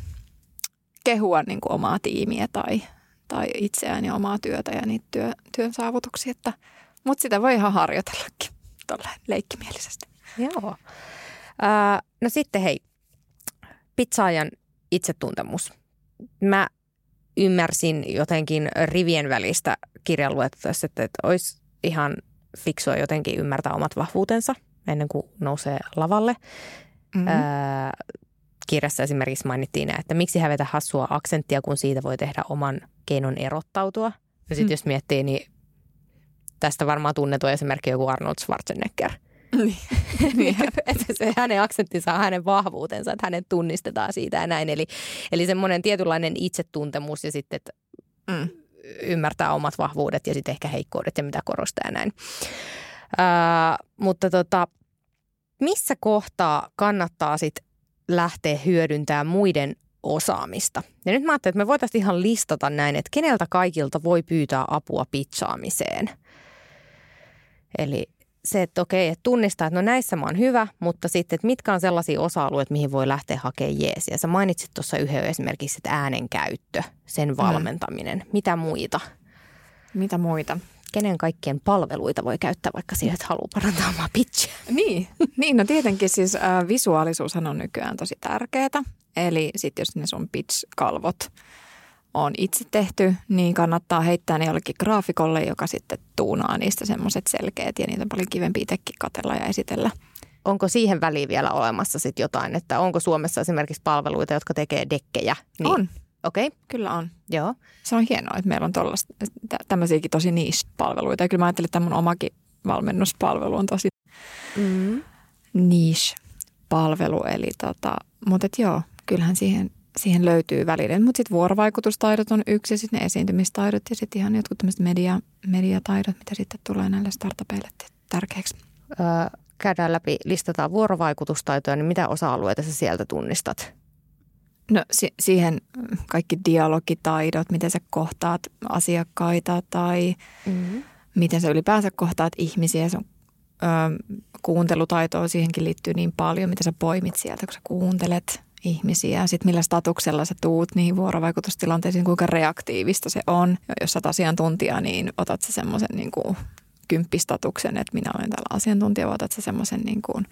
kehua niin kuin omaa tiimiä tai, tai itseään ja omaa työtä ja niitä työ, työn saavutuksia. Että, mutta sitä voi ihan harjoitellakin tuolla leikkimielisesti. Joo. Äh, no sitten hei, pizzaajan itsetuntemus. Mä ymmärsin jotenkin rivien välistä kirjanluettaessa, että, että olisi ihan fiksua jotenkin ymmärtää omat vahvuutensa ennen kuin nousee lavalle. Mm-hmm. Äh, kirjassa esimerkiksi mainittiin, että miksi hävetä hassua aksenttia, kun siitä voi tehdä oman keinon erottautua. Ja sitten mm. jos miettii, niin tästä varmaan tunnetu esimerkki joku Arnold Schwarzenegger – niin. niin. että se hänen aksenttinsa on hänen vahvuutensa, että hänet tunnistetaan siitä ja näin. Eli, eli semmoinen tietynlainen itsetuntemus ja sitten, että mm. ymmärtää omat vahvuudet ja sitten ehkä heikkoudet ja mitä korostaa ja näin. Uh, mutta tota, missä kohtaa kannattaa sitten lähteä hyödyntämään muiden osaamista. Ja nyt mä ajattelin, että me voitaisiin ihan listata näin, että keneltä kaikilta voi pyytää apua pitsaamiseen. Eli se, että okei, että tunnistaa, että no näissä mä oon hyvä, mutta sitten, että mitkä on sellaisia osa-alueita, mihin voi lähteä hakemaan jeesiä. Sä mainitsit tuossa yhden esimerkiksi, että äänenkäyttö, sen mm. valmentaminen. Mm. Mitä muita? Mitä muita? Kenen kaikkien palveluita voi käyttää vaikka siihen, että haluaa parantaa omaa pitchiä? Niin, niin no tietenkin siis äh, visuaalisuushan on nykyään tosi tärkeää. Eli sitten jos ne sun pitch-kalvot – on itse tehty, niin kannattaa heittää ne jollekin graafikolle, joka sitten tuunaa niistä semmoiset selkeät ja niitä on paljon kivempi itsekin katella ja esitellä. Onko siihen väliin vielä olemassa sitten jotain, että onko Suomessa esimerkiksi palveluita, jotka tekee dekkejä? Niin. On. Okei. Okay. Kyllä on. Joo. Se on hienoa, että meillä on tämmöisiäkin tosi niche-palveluita. Ja kyllä mä ajattelin, että mun omakin valmennuspalvelu on tosi mm. niche-palvelu. Eli tota, mutta joo, kyllähän siihen siihen löytyy välineet. Mutta sitten vuorovaikutustaidot on yksi ja sitten ne esiintymistaidot ja sitten ihan jotkut tämmöiset media, mediataidot, mitä sitten tulee näille startupeille tärkeäksi. Öö, käydään läpi, listataan vuorovaikutustaitoja, niin mitä osa-alueita sä sieltä tunnistat? No si- siihen kaikki dialogitaidot, miten sä kohtaat asiakkaita tai mm-hmm. miten sä ylipäänsä kohtaat ihmisiä. Sun ö, kuuntelutaitoa siihenkin liittyy niin paljon, mitä sä poimit sieltä, kun sä kuuntelet – ihmisiä. Sitten millä statuksella sä tuut niihin vuorovaikutustilanteisiin, kuinka reaktiivista se on. Jos sä oot asiantuntija, niin otat sä semmoisen niin kuin kymppistatuksen, että minä olen täällä asiantuntija, otat sä semmoisen niin kuin,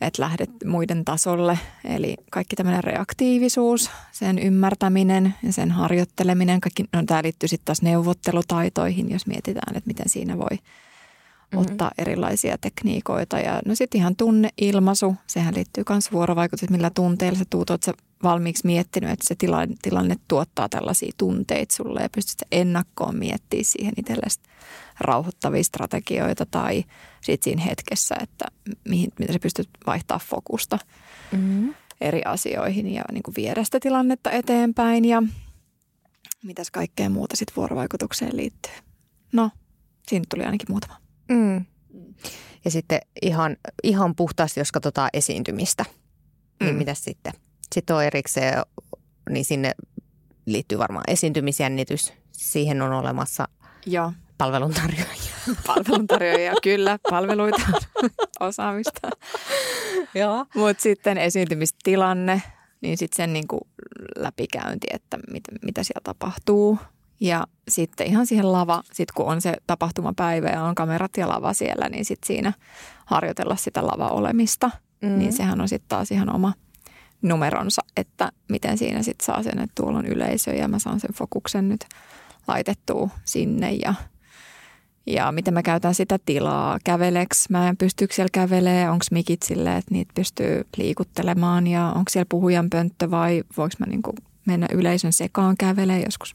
että lähdet muiden tasolle. Eli kaikki tämmöinen reaktiivisuus, sen ymmärtäminen ja sen harjoitteleminen. Kaikki, no, tämä liittyy sitten taas neuvottelutaitoihin, jos mietitään, että miten siinä voi mm-hmm. ottaa erilaisia tekniikoita. Ja no sitten ihan tunneilmaisu, sehän liittyy myös vuorovaikutus, millä tunteilla sä tuut, oot sä valmiiksi miettinyt, että se tilanne, tilanne tuottaa tällaisia tunteita sulle ja pystyt ennakkoon miettimään siihen itsellesi rauhoittavia strategioita tai sitten siinä hetkessä, että mihin, miten sä pystyt vaihtaa fokusta mm-hmm. eri asioihin ja niin kuin viedä sitä tilannetta eteenpäin ja mitäs kaikkea muuta sitten vuorovaikutukseen liittyy. No, siinä tuli ainakin muutama. Mm. Ja sitten ihan, ihan puhtaasti, jos katsotaan esiintymistä, niin mm. mitä sitten? Sitten on erikseen, niin sinne liittyy varmaan esiintymisjännitys. Siihen on olemassa Joo. palveluntarjoajia. Palveluntarjoajia, kyllä. Palveluita, osaamista. Joo. Mutta sitten esiintymistilanne, niin sitten sen niinku läpikäynti, että mit, mitä siellä tapahtuu. Ja sitten ihan siihen lava, sit kun on se tapahtumapäivä ja on kamerat ja lava siellä, niin sitten siinä harjoitella sitä lava-olemista. Mm. Niin sehän on sitten taas ihan oma numeronsa, että miten siinä sitten saa sen, että tuolla on yleisö ja mä saan sen fokuksen nyt laitettua sinne ja, ja miten mä käytän sitä tilaa. Käveleks mä en pystyykö siellä kävelee, onko mikit silleen, että niitä pystyy liikuttelemaan ja onko siellä puhujan pönttö vai voiko mä niinku mennä yleisön sekaan kävelee, joskus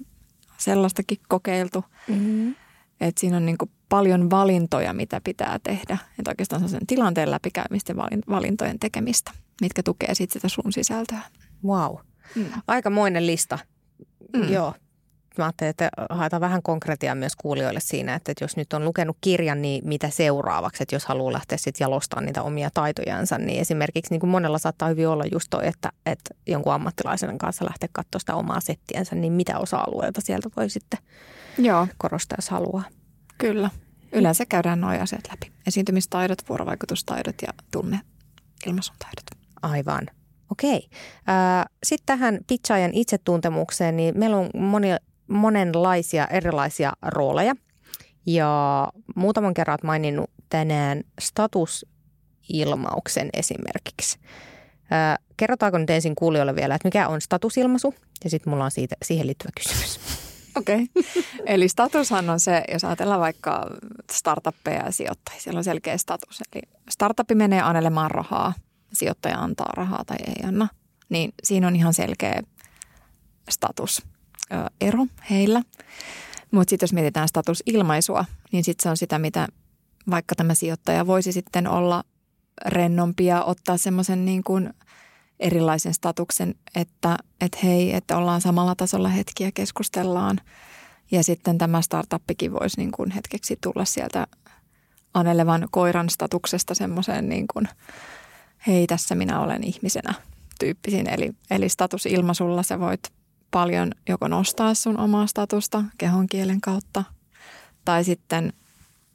sellaistakin kokeiltu. Mm-hmm. Et siinä on niinku paljon valintoja, mitä pitää tehdä. Että oikeastaan sen tilanteen läpikäymistä ja valintojen tekemistä, mitkä tukee sitä sun sisältöä. Wow. Mm. Aikamoinen lista. Mm. Joo. Mä ajattelin, että haetaan vähän konkretiaa myös kuulijoille siinä, että jos nyt on lukenut kirjan, niin mitä seuraavaksi, että jos haluaa lähteä sitten jalostamaan niitä omia taitojansa, niin esimerkiksi niin kuin monella saattaa hyvin olla just toi, että, että jonkun ammattilaisen kanssa lähteä katsoa sitä omaa settiänsä, niin mitä osa-alueelta sieltä voi sitten Joo. korostaa, jos haluaa. Kyllä. Yleensä käydään nuo asiat läpi. Esiintymistaidot, vuorovaikutustaidot ja tunne ilmaisun taidot. Aivan. Okei. Sitten tähän pitchaajan itsetuntemukseen, niin meillä on monia, monenlaisia erilaisia rooleja. Ja muutaman kerran olet maininnut tänään statusilmauksen esimerkiksi. Kerrotaanko nyt ensin kuulijoille vielä, että mikä on statusilmaisu? Ja sitten mulla on siitä, siihen liittyvä kysymys. Okei. Okay. Eli statushan on se, jos ajatellaan vaikka startuppeja ja sijoittajia, siellä on selkeä status. Eli startupi menee anelemaan rahaa, sijoittaja antaa rahaa tai ei anna. Niin siinä on ihan selkeä status ero heillä. Mutta sitten jos mietitään statusilmaisua, niin sitten se on sitä, mitä vaikka tämä sijoittaja voisi sitten olla rennompia, ottaa semmoisen niin kuin – erilaisen statuksen, että, että hei, että ollaan samalla tasolla hetkiä, keskustellaan. Ja sitten tämä startuppikin voisi niin kuin hetkeksi tulla sieltä anelevan koiran statuksesta semmoiseen niin kuin, hei, tässä minä olen ihmisenä tyyppisin. Eli, eli statusilmaisulla sä voit paljon joko nostaa sun omaa statusta kehon kielen kautta tai sitten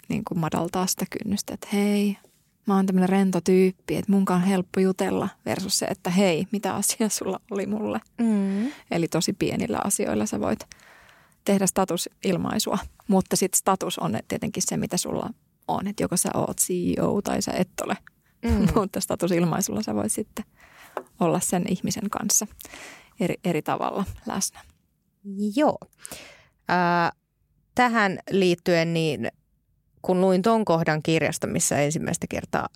niin kuin madaltaa sitä kynnystä, että hei, mä oon tämmöinen rento tyyppi, että munkaan on helppo jutella versus se, että hei, mitä asia sulla oli mulle. Mm. Eli tosi pienillä asioilla sä voit tehdä statusilmaisua, mutta sitten status on tietenkin se, mitä sulla on, että joko sä oot CEO tai sä et ole, mm. mutta statusilmaisulla sä voit sitten olla sen ihmisen kanssa eri, eri tavalla läsnä. Joo. Äh, tähän liittyen niin kun luin ton kohdan kirjasta, missä ensimmäistä kertaa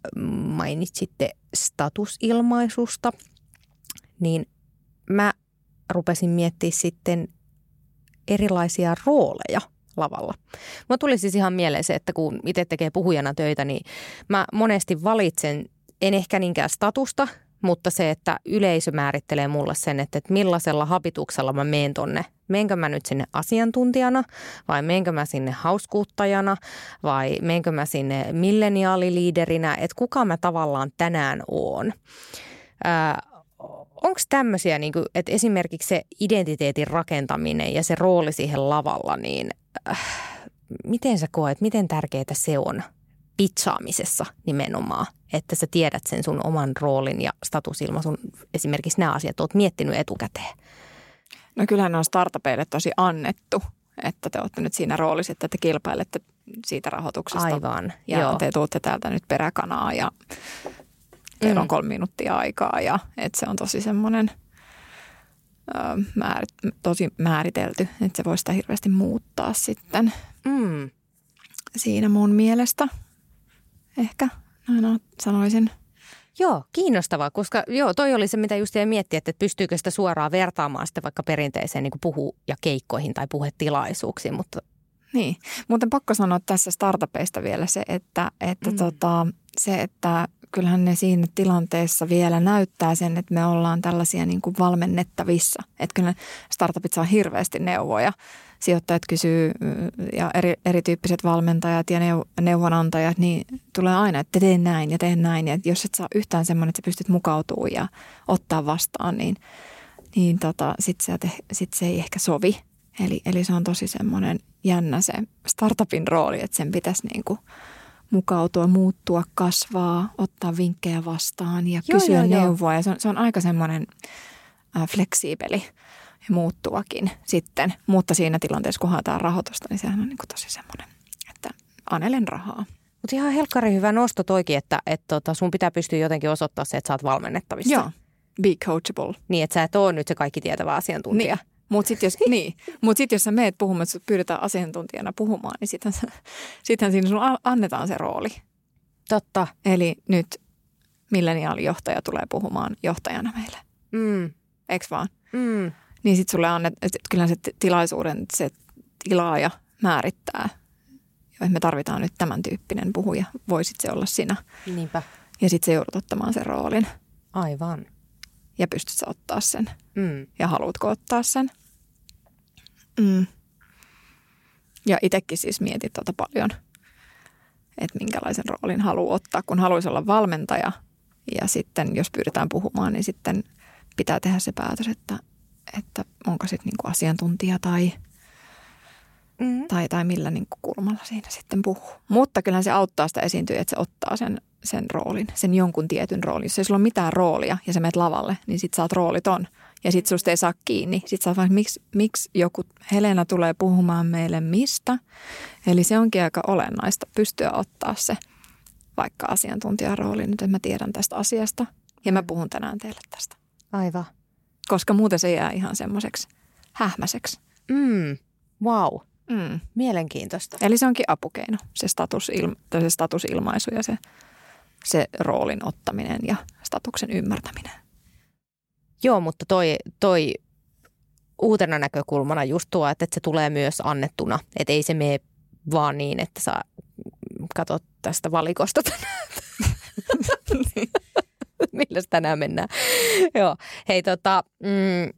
mainitsitte statusilmaisusta, niin mä rupesin miettimään sitten erilaisia rooleja lavalla. Mä tuli siis ihan mieleen se, että kun itse tekee puhujana töitä, niin mä monesti valitsen, en ehkä niinkään statusta, mutta se, että yleisö määrittelee mulle sen, että, että millaisella habituksella mä menen tonne. Meenkö mä nyt sinne asiantuntijana vai meenkö mä sinne hauskuuttajana vai meenkö mä sinne milleniaaliliiderinä, että kuka mä tavallaan tänään oon. Onko tämmöisiä, niin kuin, että esimerkiksi se identiteetin rakentaminen ja se rooli siihen lavalla, niin äh, miten sä koet, miten tärkeää se on pitsaamisessa nimenomaan, että sä tiedät sen sun oman roolin ja statusilmaisun, esimerkiksi nämä asiat, oot miettinyt etukäteen? No kyllähän on startupeille tosi annettu, että te olette nyt siinä roolissa, että te kilpailette siitä rahoituksesta. Aivan, Ja joo. te tuutte täältä nyt peräkanaa ja teillä Mm. on kolme minuuttia aikaa ja että se on tosi semmoinen ö, määrit, tosi määritelty, että se voi sitä hirveästi muuttaa sitten Mm. siinä mun mielestä. Ehkä näin sanoisin. Joo, kiinnostavaa, koska joo, toi oli se, mitä just jäi miettiä, että pystyykö sitä suoraan vertaamaan sitten vaikka perinteiseen niin puhu- ja keikkoihin tai puhetilaisuuksiin, mutta Niin, muuten pakko sanoa tässä startupeista vielä se, että, että Mm. mm. tota, se, että kyllähän ne siinä tilanteessa vielä näyttää sen, että me ollaan tällaisia niin kuin valmennettavissa. Että kyllä startupit saa hirveästi neuvoja. Sijoittajat kysyy ja eri, erityyppiset valmentajat ja neu, neuvonantajat, niin tulee aina, että tee näin ja tee näin. Ja jos et saa yhtään semmoinen, että sä pystyt mukautumaan ja ottaa vastaan, niin, niin tota, sitten se, sit se ei ehkä sovi. Eli, eli se on tosi semmoinen jännä se startupin rooli, että sen pitäisi niin kuin mukautua, muuttua, kasvaa, ottaa vinkkejä vastaan ja Joo, kysyä joo, joo. neuvoa. Ja se on, se on aika semmoinen äh, fleksiibeli muuttuvakin sitten. Mutta siinä tilanteessa, kun haetaan rahoitusta, niin sehän on niin kuin tosi semmoinen, että anelen rahaa. Mutta ihan helkkari hyvä nosto toikin, että et tota, sun pitää pystyä jotenkin osoittaa se, että sä oot valmennettavissa. Joo, be coachable. Niin, että sä et ole nyt se kaikki tietävä asiantuntija. Niin. Mutta sitten jos, niin. Mut sit, jos sä meet puhumaan, että pyydetään asiantuntijana puhumaan, niin sittenhän, sittenhän siinä sun annetaan se rooli. Totta. Eli nyt milleniaalijohtaja tulee puhumaan johtajana meille. Mm. Eiks vaan? Mm. Niin sitten sulle annet, että kyllä se ti- tilaisuuden se tilaaja määrittää. Että me tarvitaan nyt tämän tyyppinen puhuja. Voisit se olla sinä. Niinpä. Ja sitten se joudut ottamaan sen roolin. Aivan. Ja pystyt sä ottaa sen. Mm. Ja haluatko ottaa sen. Mm. Ja itsekin siis mietit tota paljon, että minkälaisen roolin haluaa ottaa, kun haluaisi olla valmentaja. Ja sitten jos pyydetään puhumaan, niin sitten pitää tehdä se päätös, että, että onko sitten niinku asiantuntija tai, Mm. tai, tai millä niinku kulmalla siinä sitten puhuu. Mutta kyllähän se auttaa sitä esiintyjä, että se ottaa sen, sen roolin, sen jonkun tietyn roolin. Jos ei sulla ole mitään roolia ja sä menet lavalle, niin sit sä oot rooliton. Ja sit susta ei saa kiinni. Sit sä oot vaan, miksi, miksi joku Helena tulee puhumaan meille mistä. Eli se onkin aika olennaista pystyä ottaa se vaikka asiantuntijarooli nyt, että mä tiedän tästä asiasta. Ja mä puhun tänään teille tästä. Aivan. Koska muuten se jää ihan semmoiseksi hähmäiseksi. Mm. Wow. Mm. Mielenkiintoista. Eli se onkin apukeino, se, statusilma, tai se statusilmaisu ja se, se roolin ottaminen ja statuksen ymmärtäminen. Joo, mutta toi, toi uutena näkökulmana just tuo, että se tulee myös annettuna. Että ei se mene vaan niin, että sä katsot tästä valikosta tänään. Millä tänään mennään? Joo. Hei tota, mm,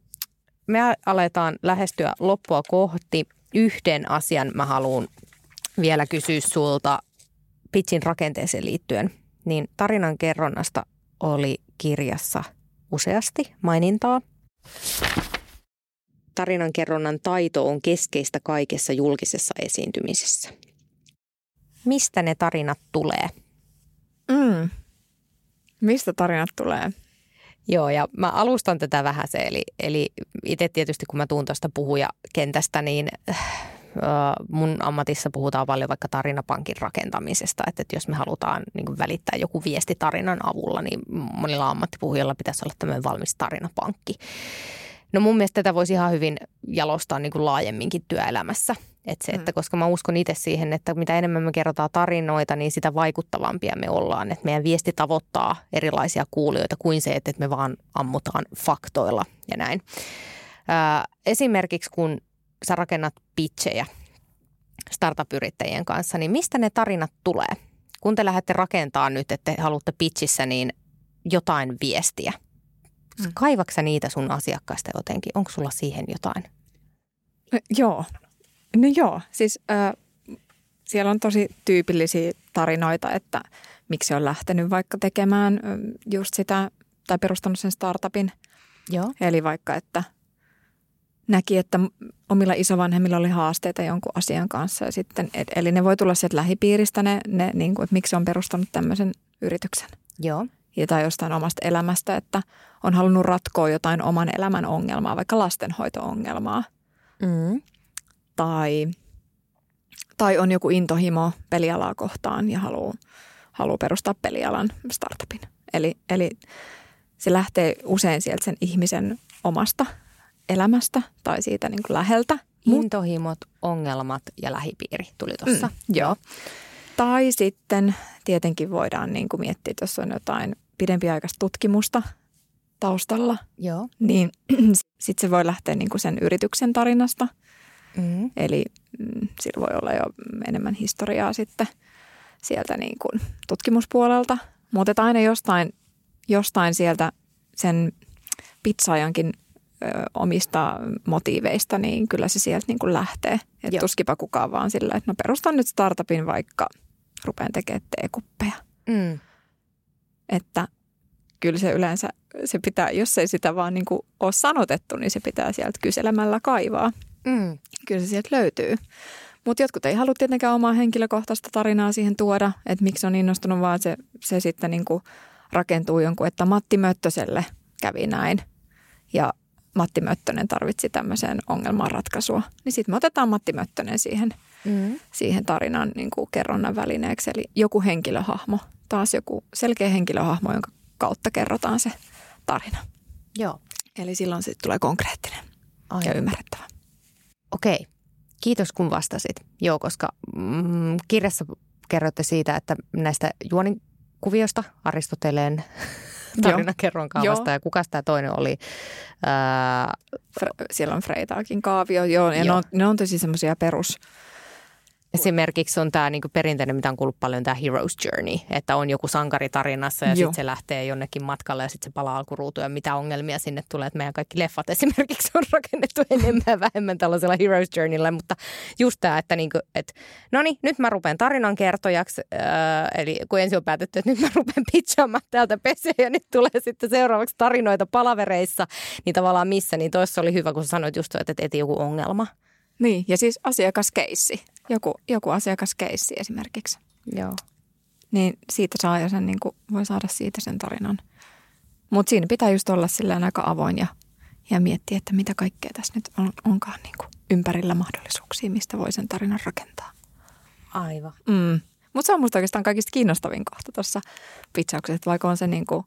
me aletaan lähestyä loppua kohti. Yhden asian mä haluan vielä kysyä sulta pitchin rakenteeseen liittyen. Niin tarinan kerronnasta oli kirjassa useasti mainintaa. Tarinankerronnan taito on keskeistä kaikessa julkisessa esiintymisessä. Mistä ne tarinat tulee? Mm. Mistä tarinat tulee? Joo, ja mä alustan tätä vähän se, eli, eli itse tietysti kun mä tuun tuosta puhujakentästä, niin äh, mun ammatissa puhutaan paljon vaikka tarinapankin rakentamisesta, että, että jos me halutaan niin kuin välittää joku viesti tarinan avulla, niin monilla ammattipuhujilla pitäisi olla tämmöinen valmis tarinapankki. No mun mielestä tätä voisi ihan hyvin jalostaa niin kuin laajemminkin työelämässä. Et se, että koska mä uskon itse siihen, että mitä enemmän me kerrotaan tarinoita, niin sitä vaikuttavampia me ollaan. Että meidän viesti tavoittaa erilaisia kuulijoita kuin se, että me vaan ammutaan faktoilla ja näin. Ää, esimerkiksi kun sä rakennat pitchejä startup-yrittäjien kanssa, niin mistä ne tarinat tulee? Kun te lähdette rakentaa nyt, että te haluatte pitchissä niin jotain viestiä. Mm. Kaivaksa niitä sun asiakkaista jotenkin? Onko sulla siihen jotain? Joo. No joo, siis äh, siellä on tosi tyypillisiä tarinoita, että miksi on lähtenyt vaikka tekemään just sitä tai perustanut sen startupin. Joo. Eli vaikka, että näki, että omilla isovanhemmilla oli haasteita jonkun asian kanssa. Ja sitten, et, eli ne voi tulla sieltä lähipiiristä, ne, ne niin kuin, että miksi on perustanut tämmöisen yrityksen. Joo. Ja tai jostain omasta elämästä, että on halunnut ratkoa jotain oman elämän ongelmaa, vaikka lastenhoito-ongelmaa. Mm. Tai, tai on joku intohimo pelialaa kohtaan ja haluaa, haluaa perustaa pelialan startupin Eli, eli se lähtee usein sieltä sen ihmisen omasta elämästä tai siitä niin kuin läheltä. Intohimot, ongelmat ja lähipiiri tuli tuossa. Mm, joo. Tai sitten tietenkin voidaan niin kuin miettiä, että jos on jotain pidempiaikaista tutkimusta taustalla, Joo. niin sitten se voi lähteä niin kuin sen yrityksen tarinasta. Mm. Eli mm, sillä voi olla jo enemmän historiaa sitten sieltä niin kuin tutkimuspuolelta. Mutta aina jostain, jostain sieltä sen pizzaajankin omista motiiveista, niin kyllä se sieltä niin kuin lähtee. Että tuskipa kukaan vaan sillä, että no perustan nyt startupin vaikka rupean tekemään teekuppeja. Mm. Että kyllä se yleensä, se pitää, jos ei sitä vaan niin kuin ole sanotettu, niin se pitää sieltä kyselemällä kaivaa. Mm. Kyllä se sieltä löytyy. Mutta jotkut ei halua tietenkään omaa henkilökohtaista tarinaa siihen tuoda, että miksi on innostunut, vaan se, se sitten niin kuin rakentuu jonkun, että Matti Möttöselle kävi näin ja Matti Möttönen tarvitsi tämmöiseen ongelman ratkaisua. Niin sitten me otetaan Matti Möttönen siihen, Mm. siihen tarinan niin kuin kerronnan välineeksi. Eli joku henkilöhahmo, taas joku selkeä henkilöhahmo, jonka kautta kerrotaan se tarina. Joo. Eli silloin sitten tulee konkreettinen Aivan. ja ymmärrettävä. Okei. Kiitos kun vastasit. Joo, koska mm, kirjassa kerroitte siitä, että näistä juonikuviosta Aristoteleen tarinakerron kaavasta ja kuka tämä toinen oli? Ää, Fre- siellä on Freitaakin kaavio, joo, ja ne Joo. on, ne on tosi semmoisia perus, Esimerkiksi on tämä niinku perinteinen, mitä on kuullut paljon, tämä Hero's Journey, että on joku sankari tarinassa ja sitten se lähtee jonnekin matkalle ja sitten se palaa alkuruutuun ja mitä ongelmia sinne tulee. Että meidän kaikki leffat esimerkiksi on rakennettu enemmän ja vähemmän tällaisella Hero's Journeyllä, mutta just tämä, että niinku, et, no niin, nyt mä rupean tarinan kertojaksi, ää, eli kun ensin on päätetty, että nyt mä rupean pitchaamaan täältä peseen ja nyt tulee sitten seuraavaksi tarinoita palavereissa, niin tavallaan missä, niin toissa oli hyvä, kun sä sanoit just, että eti joku ongelma. niin, ja siis asiakaskeissi, joku, joku asiakaskeissi esimerkiksi. Joo. Niin siitä saa jo sen, niin kuin, voi saada siitä sen tarinan. Mutta siinä pitää just olla silleen aika avoin ja, ja miettiä, että mitä kaikkea tässä nyt on, onkaan niin kuin ympärillä mahdollisuuksia, mistä voi sen tarinan rakentaa. Aivan. Mm. Mutta se on musta oikeastaan kaikista kiinnostavin kohta tuossa pitsauksessa, että vaikka on se niin kuin,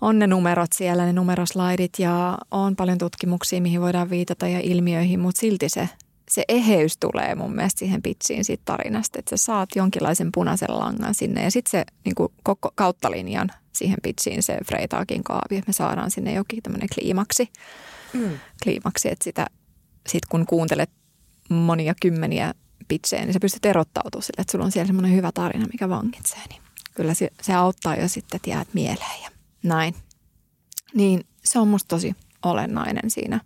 on ne numerot siellä, ne numeroslaidit ja on paljon tutkimuksia, mihin voidaan viitata ja ilmiöihin, mutta silti se, se eheys tulee mun mielestä siihen pitsiin siitä tarinasta, että sä saat jonkinlaisen punaisen langan sinne ja sitten se niin kuin koko kautta linjan siihen pitsiin se Freitagin kaavi, että me saadaan sinne jokin tämmöinen kliimaksi, Mm. kliimaksi, että sitä, sit kun kuuntelet monia kymmeniä pitsejä, niin sä pystyt erottautumaan sille, että sulla on siellä semmoinen hyvä tarina, mikä vangitsee, niin kyllä se, se auttaa jo sitten, että jäät mieleen ja näin. Niin se on musta tosi olennainen siinä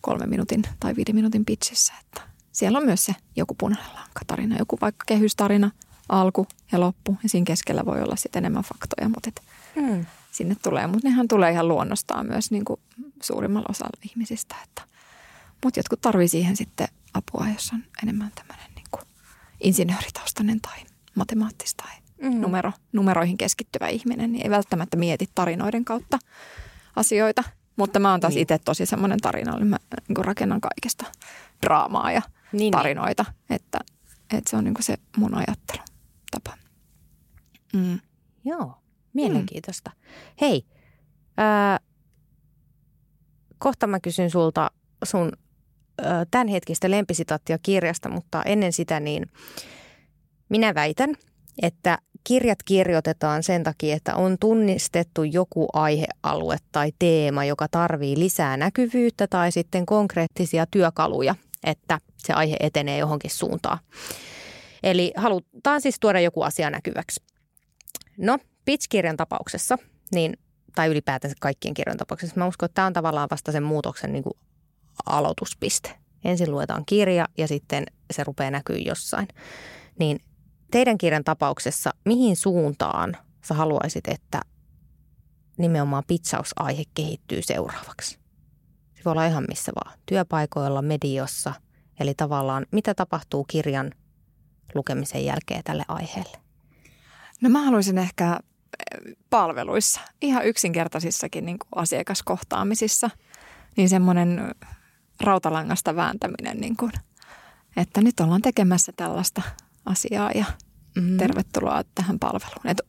kolmen minuutin tai viiden minuutin pitsissä, että siellä on myös se joku punainen lanka tarina, joku vaikka kehystarina, alku ja loppu ja siinä keskellä voi olla sitten enemmän faktoja, mutta et Mm. sinne tulee, mutta nehän tulee ihan luonnostaan myös niin kuin suurimmalla osalla ihmisistä. Että, mutta jotkut tarvii siihen sitten apua, jos on enemmän tämmöinen niin kuin insinööritaustainen tai matemaattis tai Mm. numero, numeroihin keskittyvä ihminen, niin ei välttämättä mieti tarinoiden kautta asioita. Mutta mä oon taas Niin. itse tosi semmoinen tarinallinen, mä niin rakennan kaikesta draamaa ja Niin, tarinoita, että, että se on niin se mun ajattelutapa. Mm. Joo, mielenkiintoista. Hei, ää, kohta mä kysyn sulta sun ää, tämänhetkistä lempisitaattia kirjasta, mutta ennen sitä niin minä väitän, että kirjat kirjoitetaan sen takia, että on tunnistettu joku aihealue tai teema, joka tarvii lisää näkyvyyttä tai sitten konkreettisia työkaluja, että se aihe etenee johonkin suuntaan. Eli halutaan siis tuoda joku asia näkyväksi. No, pitch-kirjan tapauksessa, niin, tai ylipäätänsä kaikkien kirjan tapauksessa, mä uskon, että tämä on tavallaan vasta sen muutoksen niin kuin aloituspiste. Ensin luetaan kirja ja sitten se rupeaa näkyä jossain. Niin teidän kirjan tapauksessa, mihin suuntaan sä haluaisit, että nimenomaan pitsausaihe kehittyy seuraavaksi? Se voi olla ihan missä vaan. Työpaikoilla, mediossa, eli tavallaan mitä tapahtuu kirjan lukemisen jälkeen tälle aiheelle? No mä haluaisin ehkä eh, palveluissa, ihan yksinkertaisissakin niin kuin asiakaskohtaamisissa, niin semmoinen rautalangasta vääntäminen, niin kuin, että nyt ollaan tekemässä tällaista asiaa ja Mm. tervetuloa tähän palveluun. Et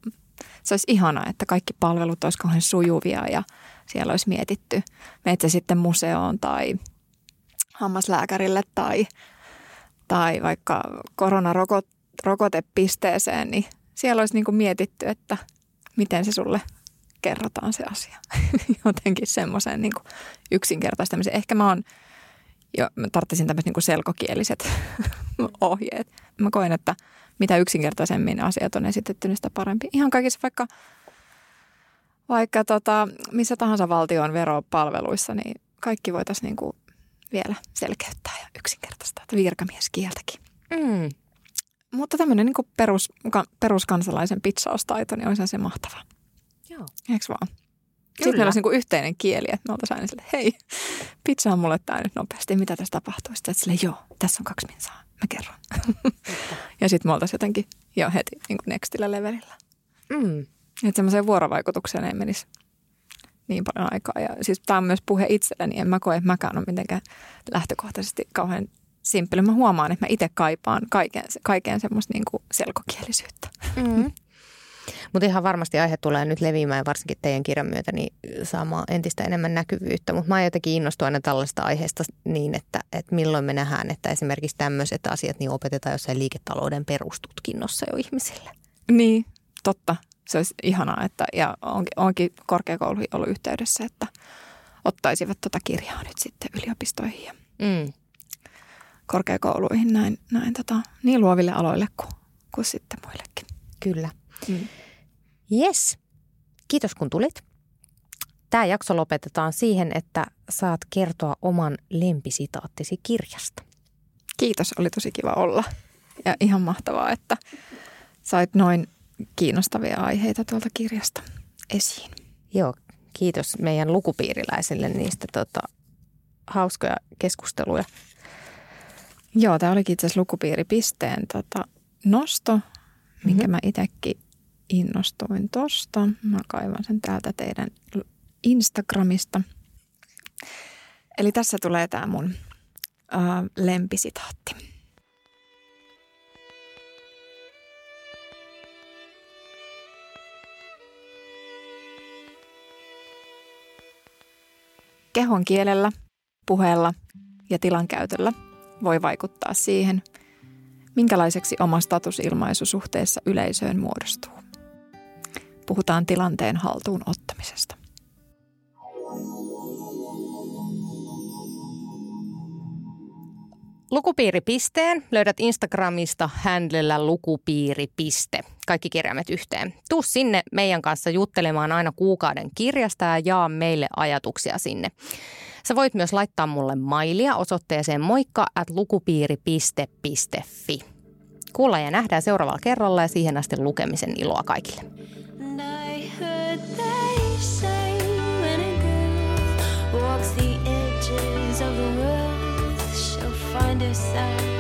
Se olisi ihanaa, että kaikki palvelut olisi kauhean sujuvia ja siellä olisi mietitty, meitä sitten museoon tai hammaslääkärille tai, tai vaikka koronarokotepisteeseen, niin siellä olisi niin kuin mietitty, että miten se sulle kerrotaan se asia. Jotenkin semmoisen niin yksinkertaistamisen. Ehkä mä oon, jo, mä tarvitsisin tämmöiset niin selkokieliset ohjeet. Mä koen, että mitä yksinkertaisemmin asiat on esitetty, niin sitä parempi. Ihan kaikissa vaikka, vaikka tota, missä tahansa valtion veropalveluissa, niin kaikki voitaisiin niin kuin vielä selkeyttää ja yksinkertaistaa, että virkamieskieltäkin. Mm. Mutta tämmöinen niin perus, peruskansalaisen pizzaustaito, niin olisi se mahtava. Joo. Eikö vaan? Kyllä. Sitten meillä olisi niin yhteinen kieli, että me oltaisiin aina sille, hei, pizza on mulle tämä nyt nopeasti, mitä tässä tapahtuu? Sitten sille, joo, tässä on kaksi minsaa, mä kerron. ja sitten me oltaisiin jotenkin jo heti niin kuin nextillä levelillä. Mm. Että semmoiseen vuorovaikutukseen ei menisi niin paljon aikaa. Ja siis tämä on myös puhe itselleni. En mä koe, että mäkään ole mitenkään lähtökohtaisesti kauhean simppeli. Mä huomaan, että mä itse kaipaan kaiken, kaiken semmoista niin kuin selkokielisyyttä. Mm. Mutta ihan varmasti aihe tulee nyt leviämään varsinkin teidän kirjan myötä niin saamaan entistä enemmän näkyvyyttä. Mutta mä jotenkin innostun aina tällaista aiheesta niin, että, että milloin me nähdään, että esimerkiksi tämmöiset asiat niin opetetaan jossain liiketalouden perustutkinnossa jo ihmisille. Niin, totta. Se olisi ihanaa, että, ja onkin, onkin korkeakouluihin ollut yhteydessä, että ottaisivat tuota kirjaa nyt sitten yliopistoihin ja mm. korkeakouluihin näin, näin tota, niin luoville aloille kuin, kuin sitten muillekin. Kyllä. Mm. Yes. Kiitos kun tulit. Tämä jakso lopetetaan siihen, että saat kertoa oman lempisitaattisi kirjasta. Kiitos, oli tosi kiva olla. Ja ihan mahtavaa, että sait noin kiinnostavia aiheita tuolta kirjasta esiin. Joo, kiitos meidän lukupiiriläisille niistä tota, hauskoja keskusteluja. Joo, tämä olikin itse asiassa lukupiiripisteen tota, nosto, minkä mm-hmm. mä itsekin innostuin tosta. Mä kaivan sen täältä teidän Instagramista. Eli tässä tulee tämä mun äh, lempisitaatti. Kehon kielellä, puheella ja tilankäytöllä voi vaikuttaa siihen, minkälaiseksi oma statusilmaisu suhteessa yleisöön muodostuu puhutaan tilanteen haltuun ottamisesta. Lukupiiripisteen löydät Instagramista handlella lukupiiripiste. Kaikki kirjaimet yhteen. Tuu sinne meidän kanssa juttelemaan aina kuukauden kirjasta ja jaa meille ajatuksia sinne. Sä voit myös laittaa mulle mailia osoitteeseen moikka at lukupiiri.fi. Kuullaan ja nähdään seuraavalla kerralla ja siihen asti lukemisen iloa kaikille. she'll find a sign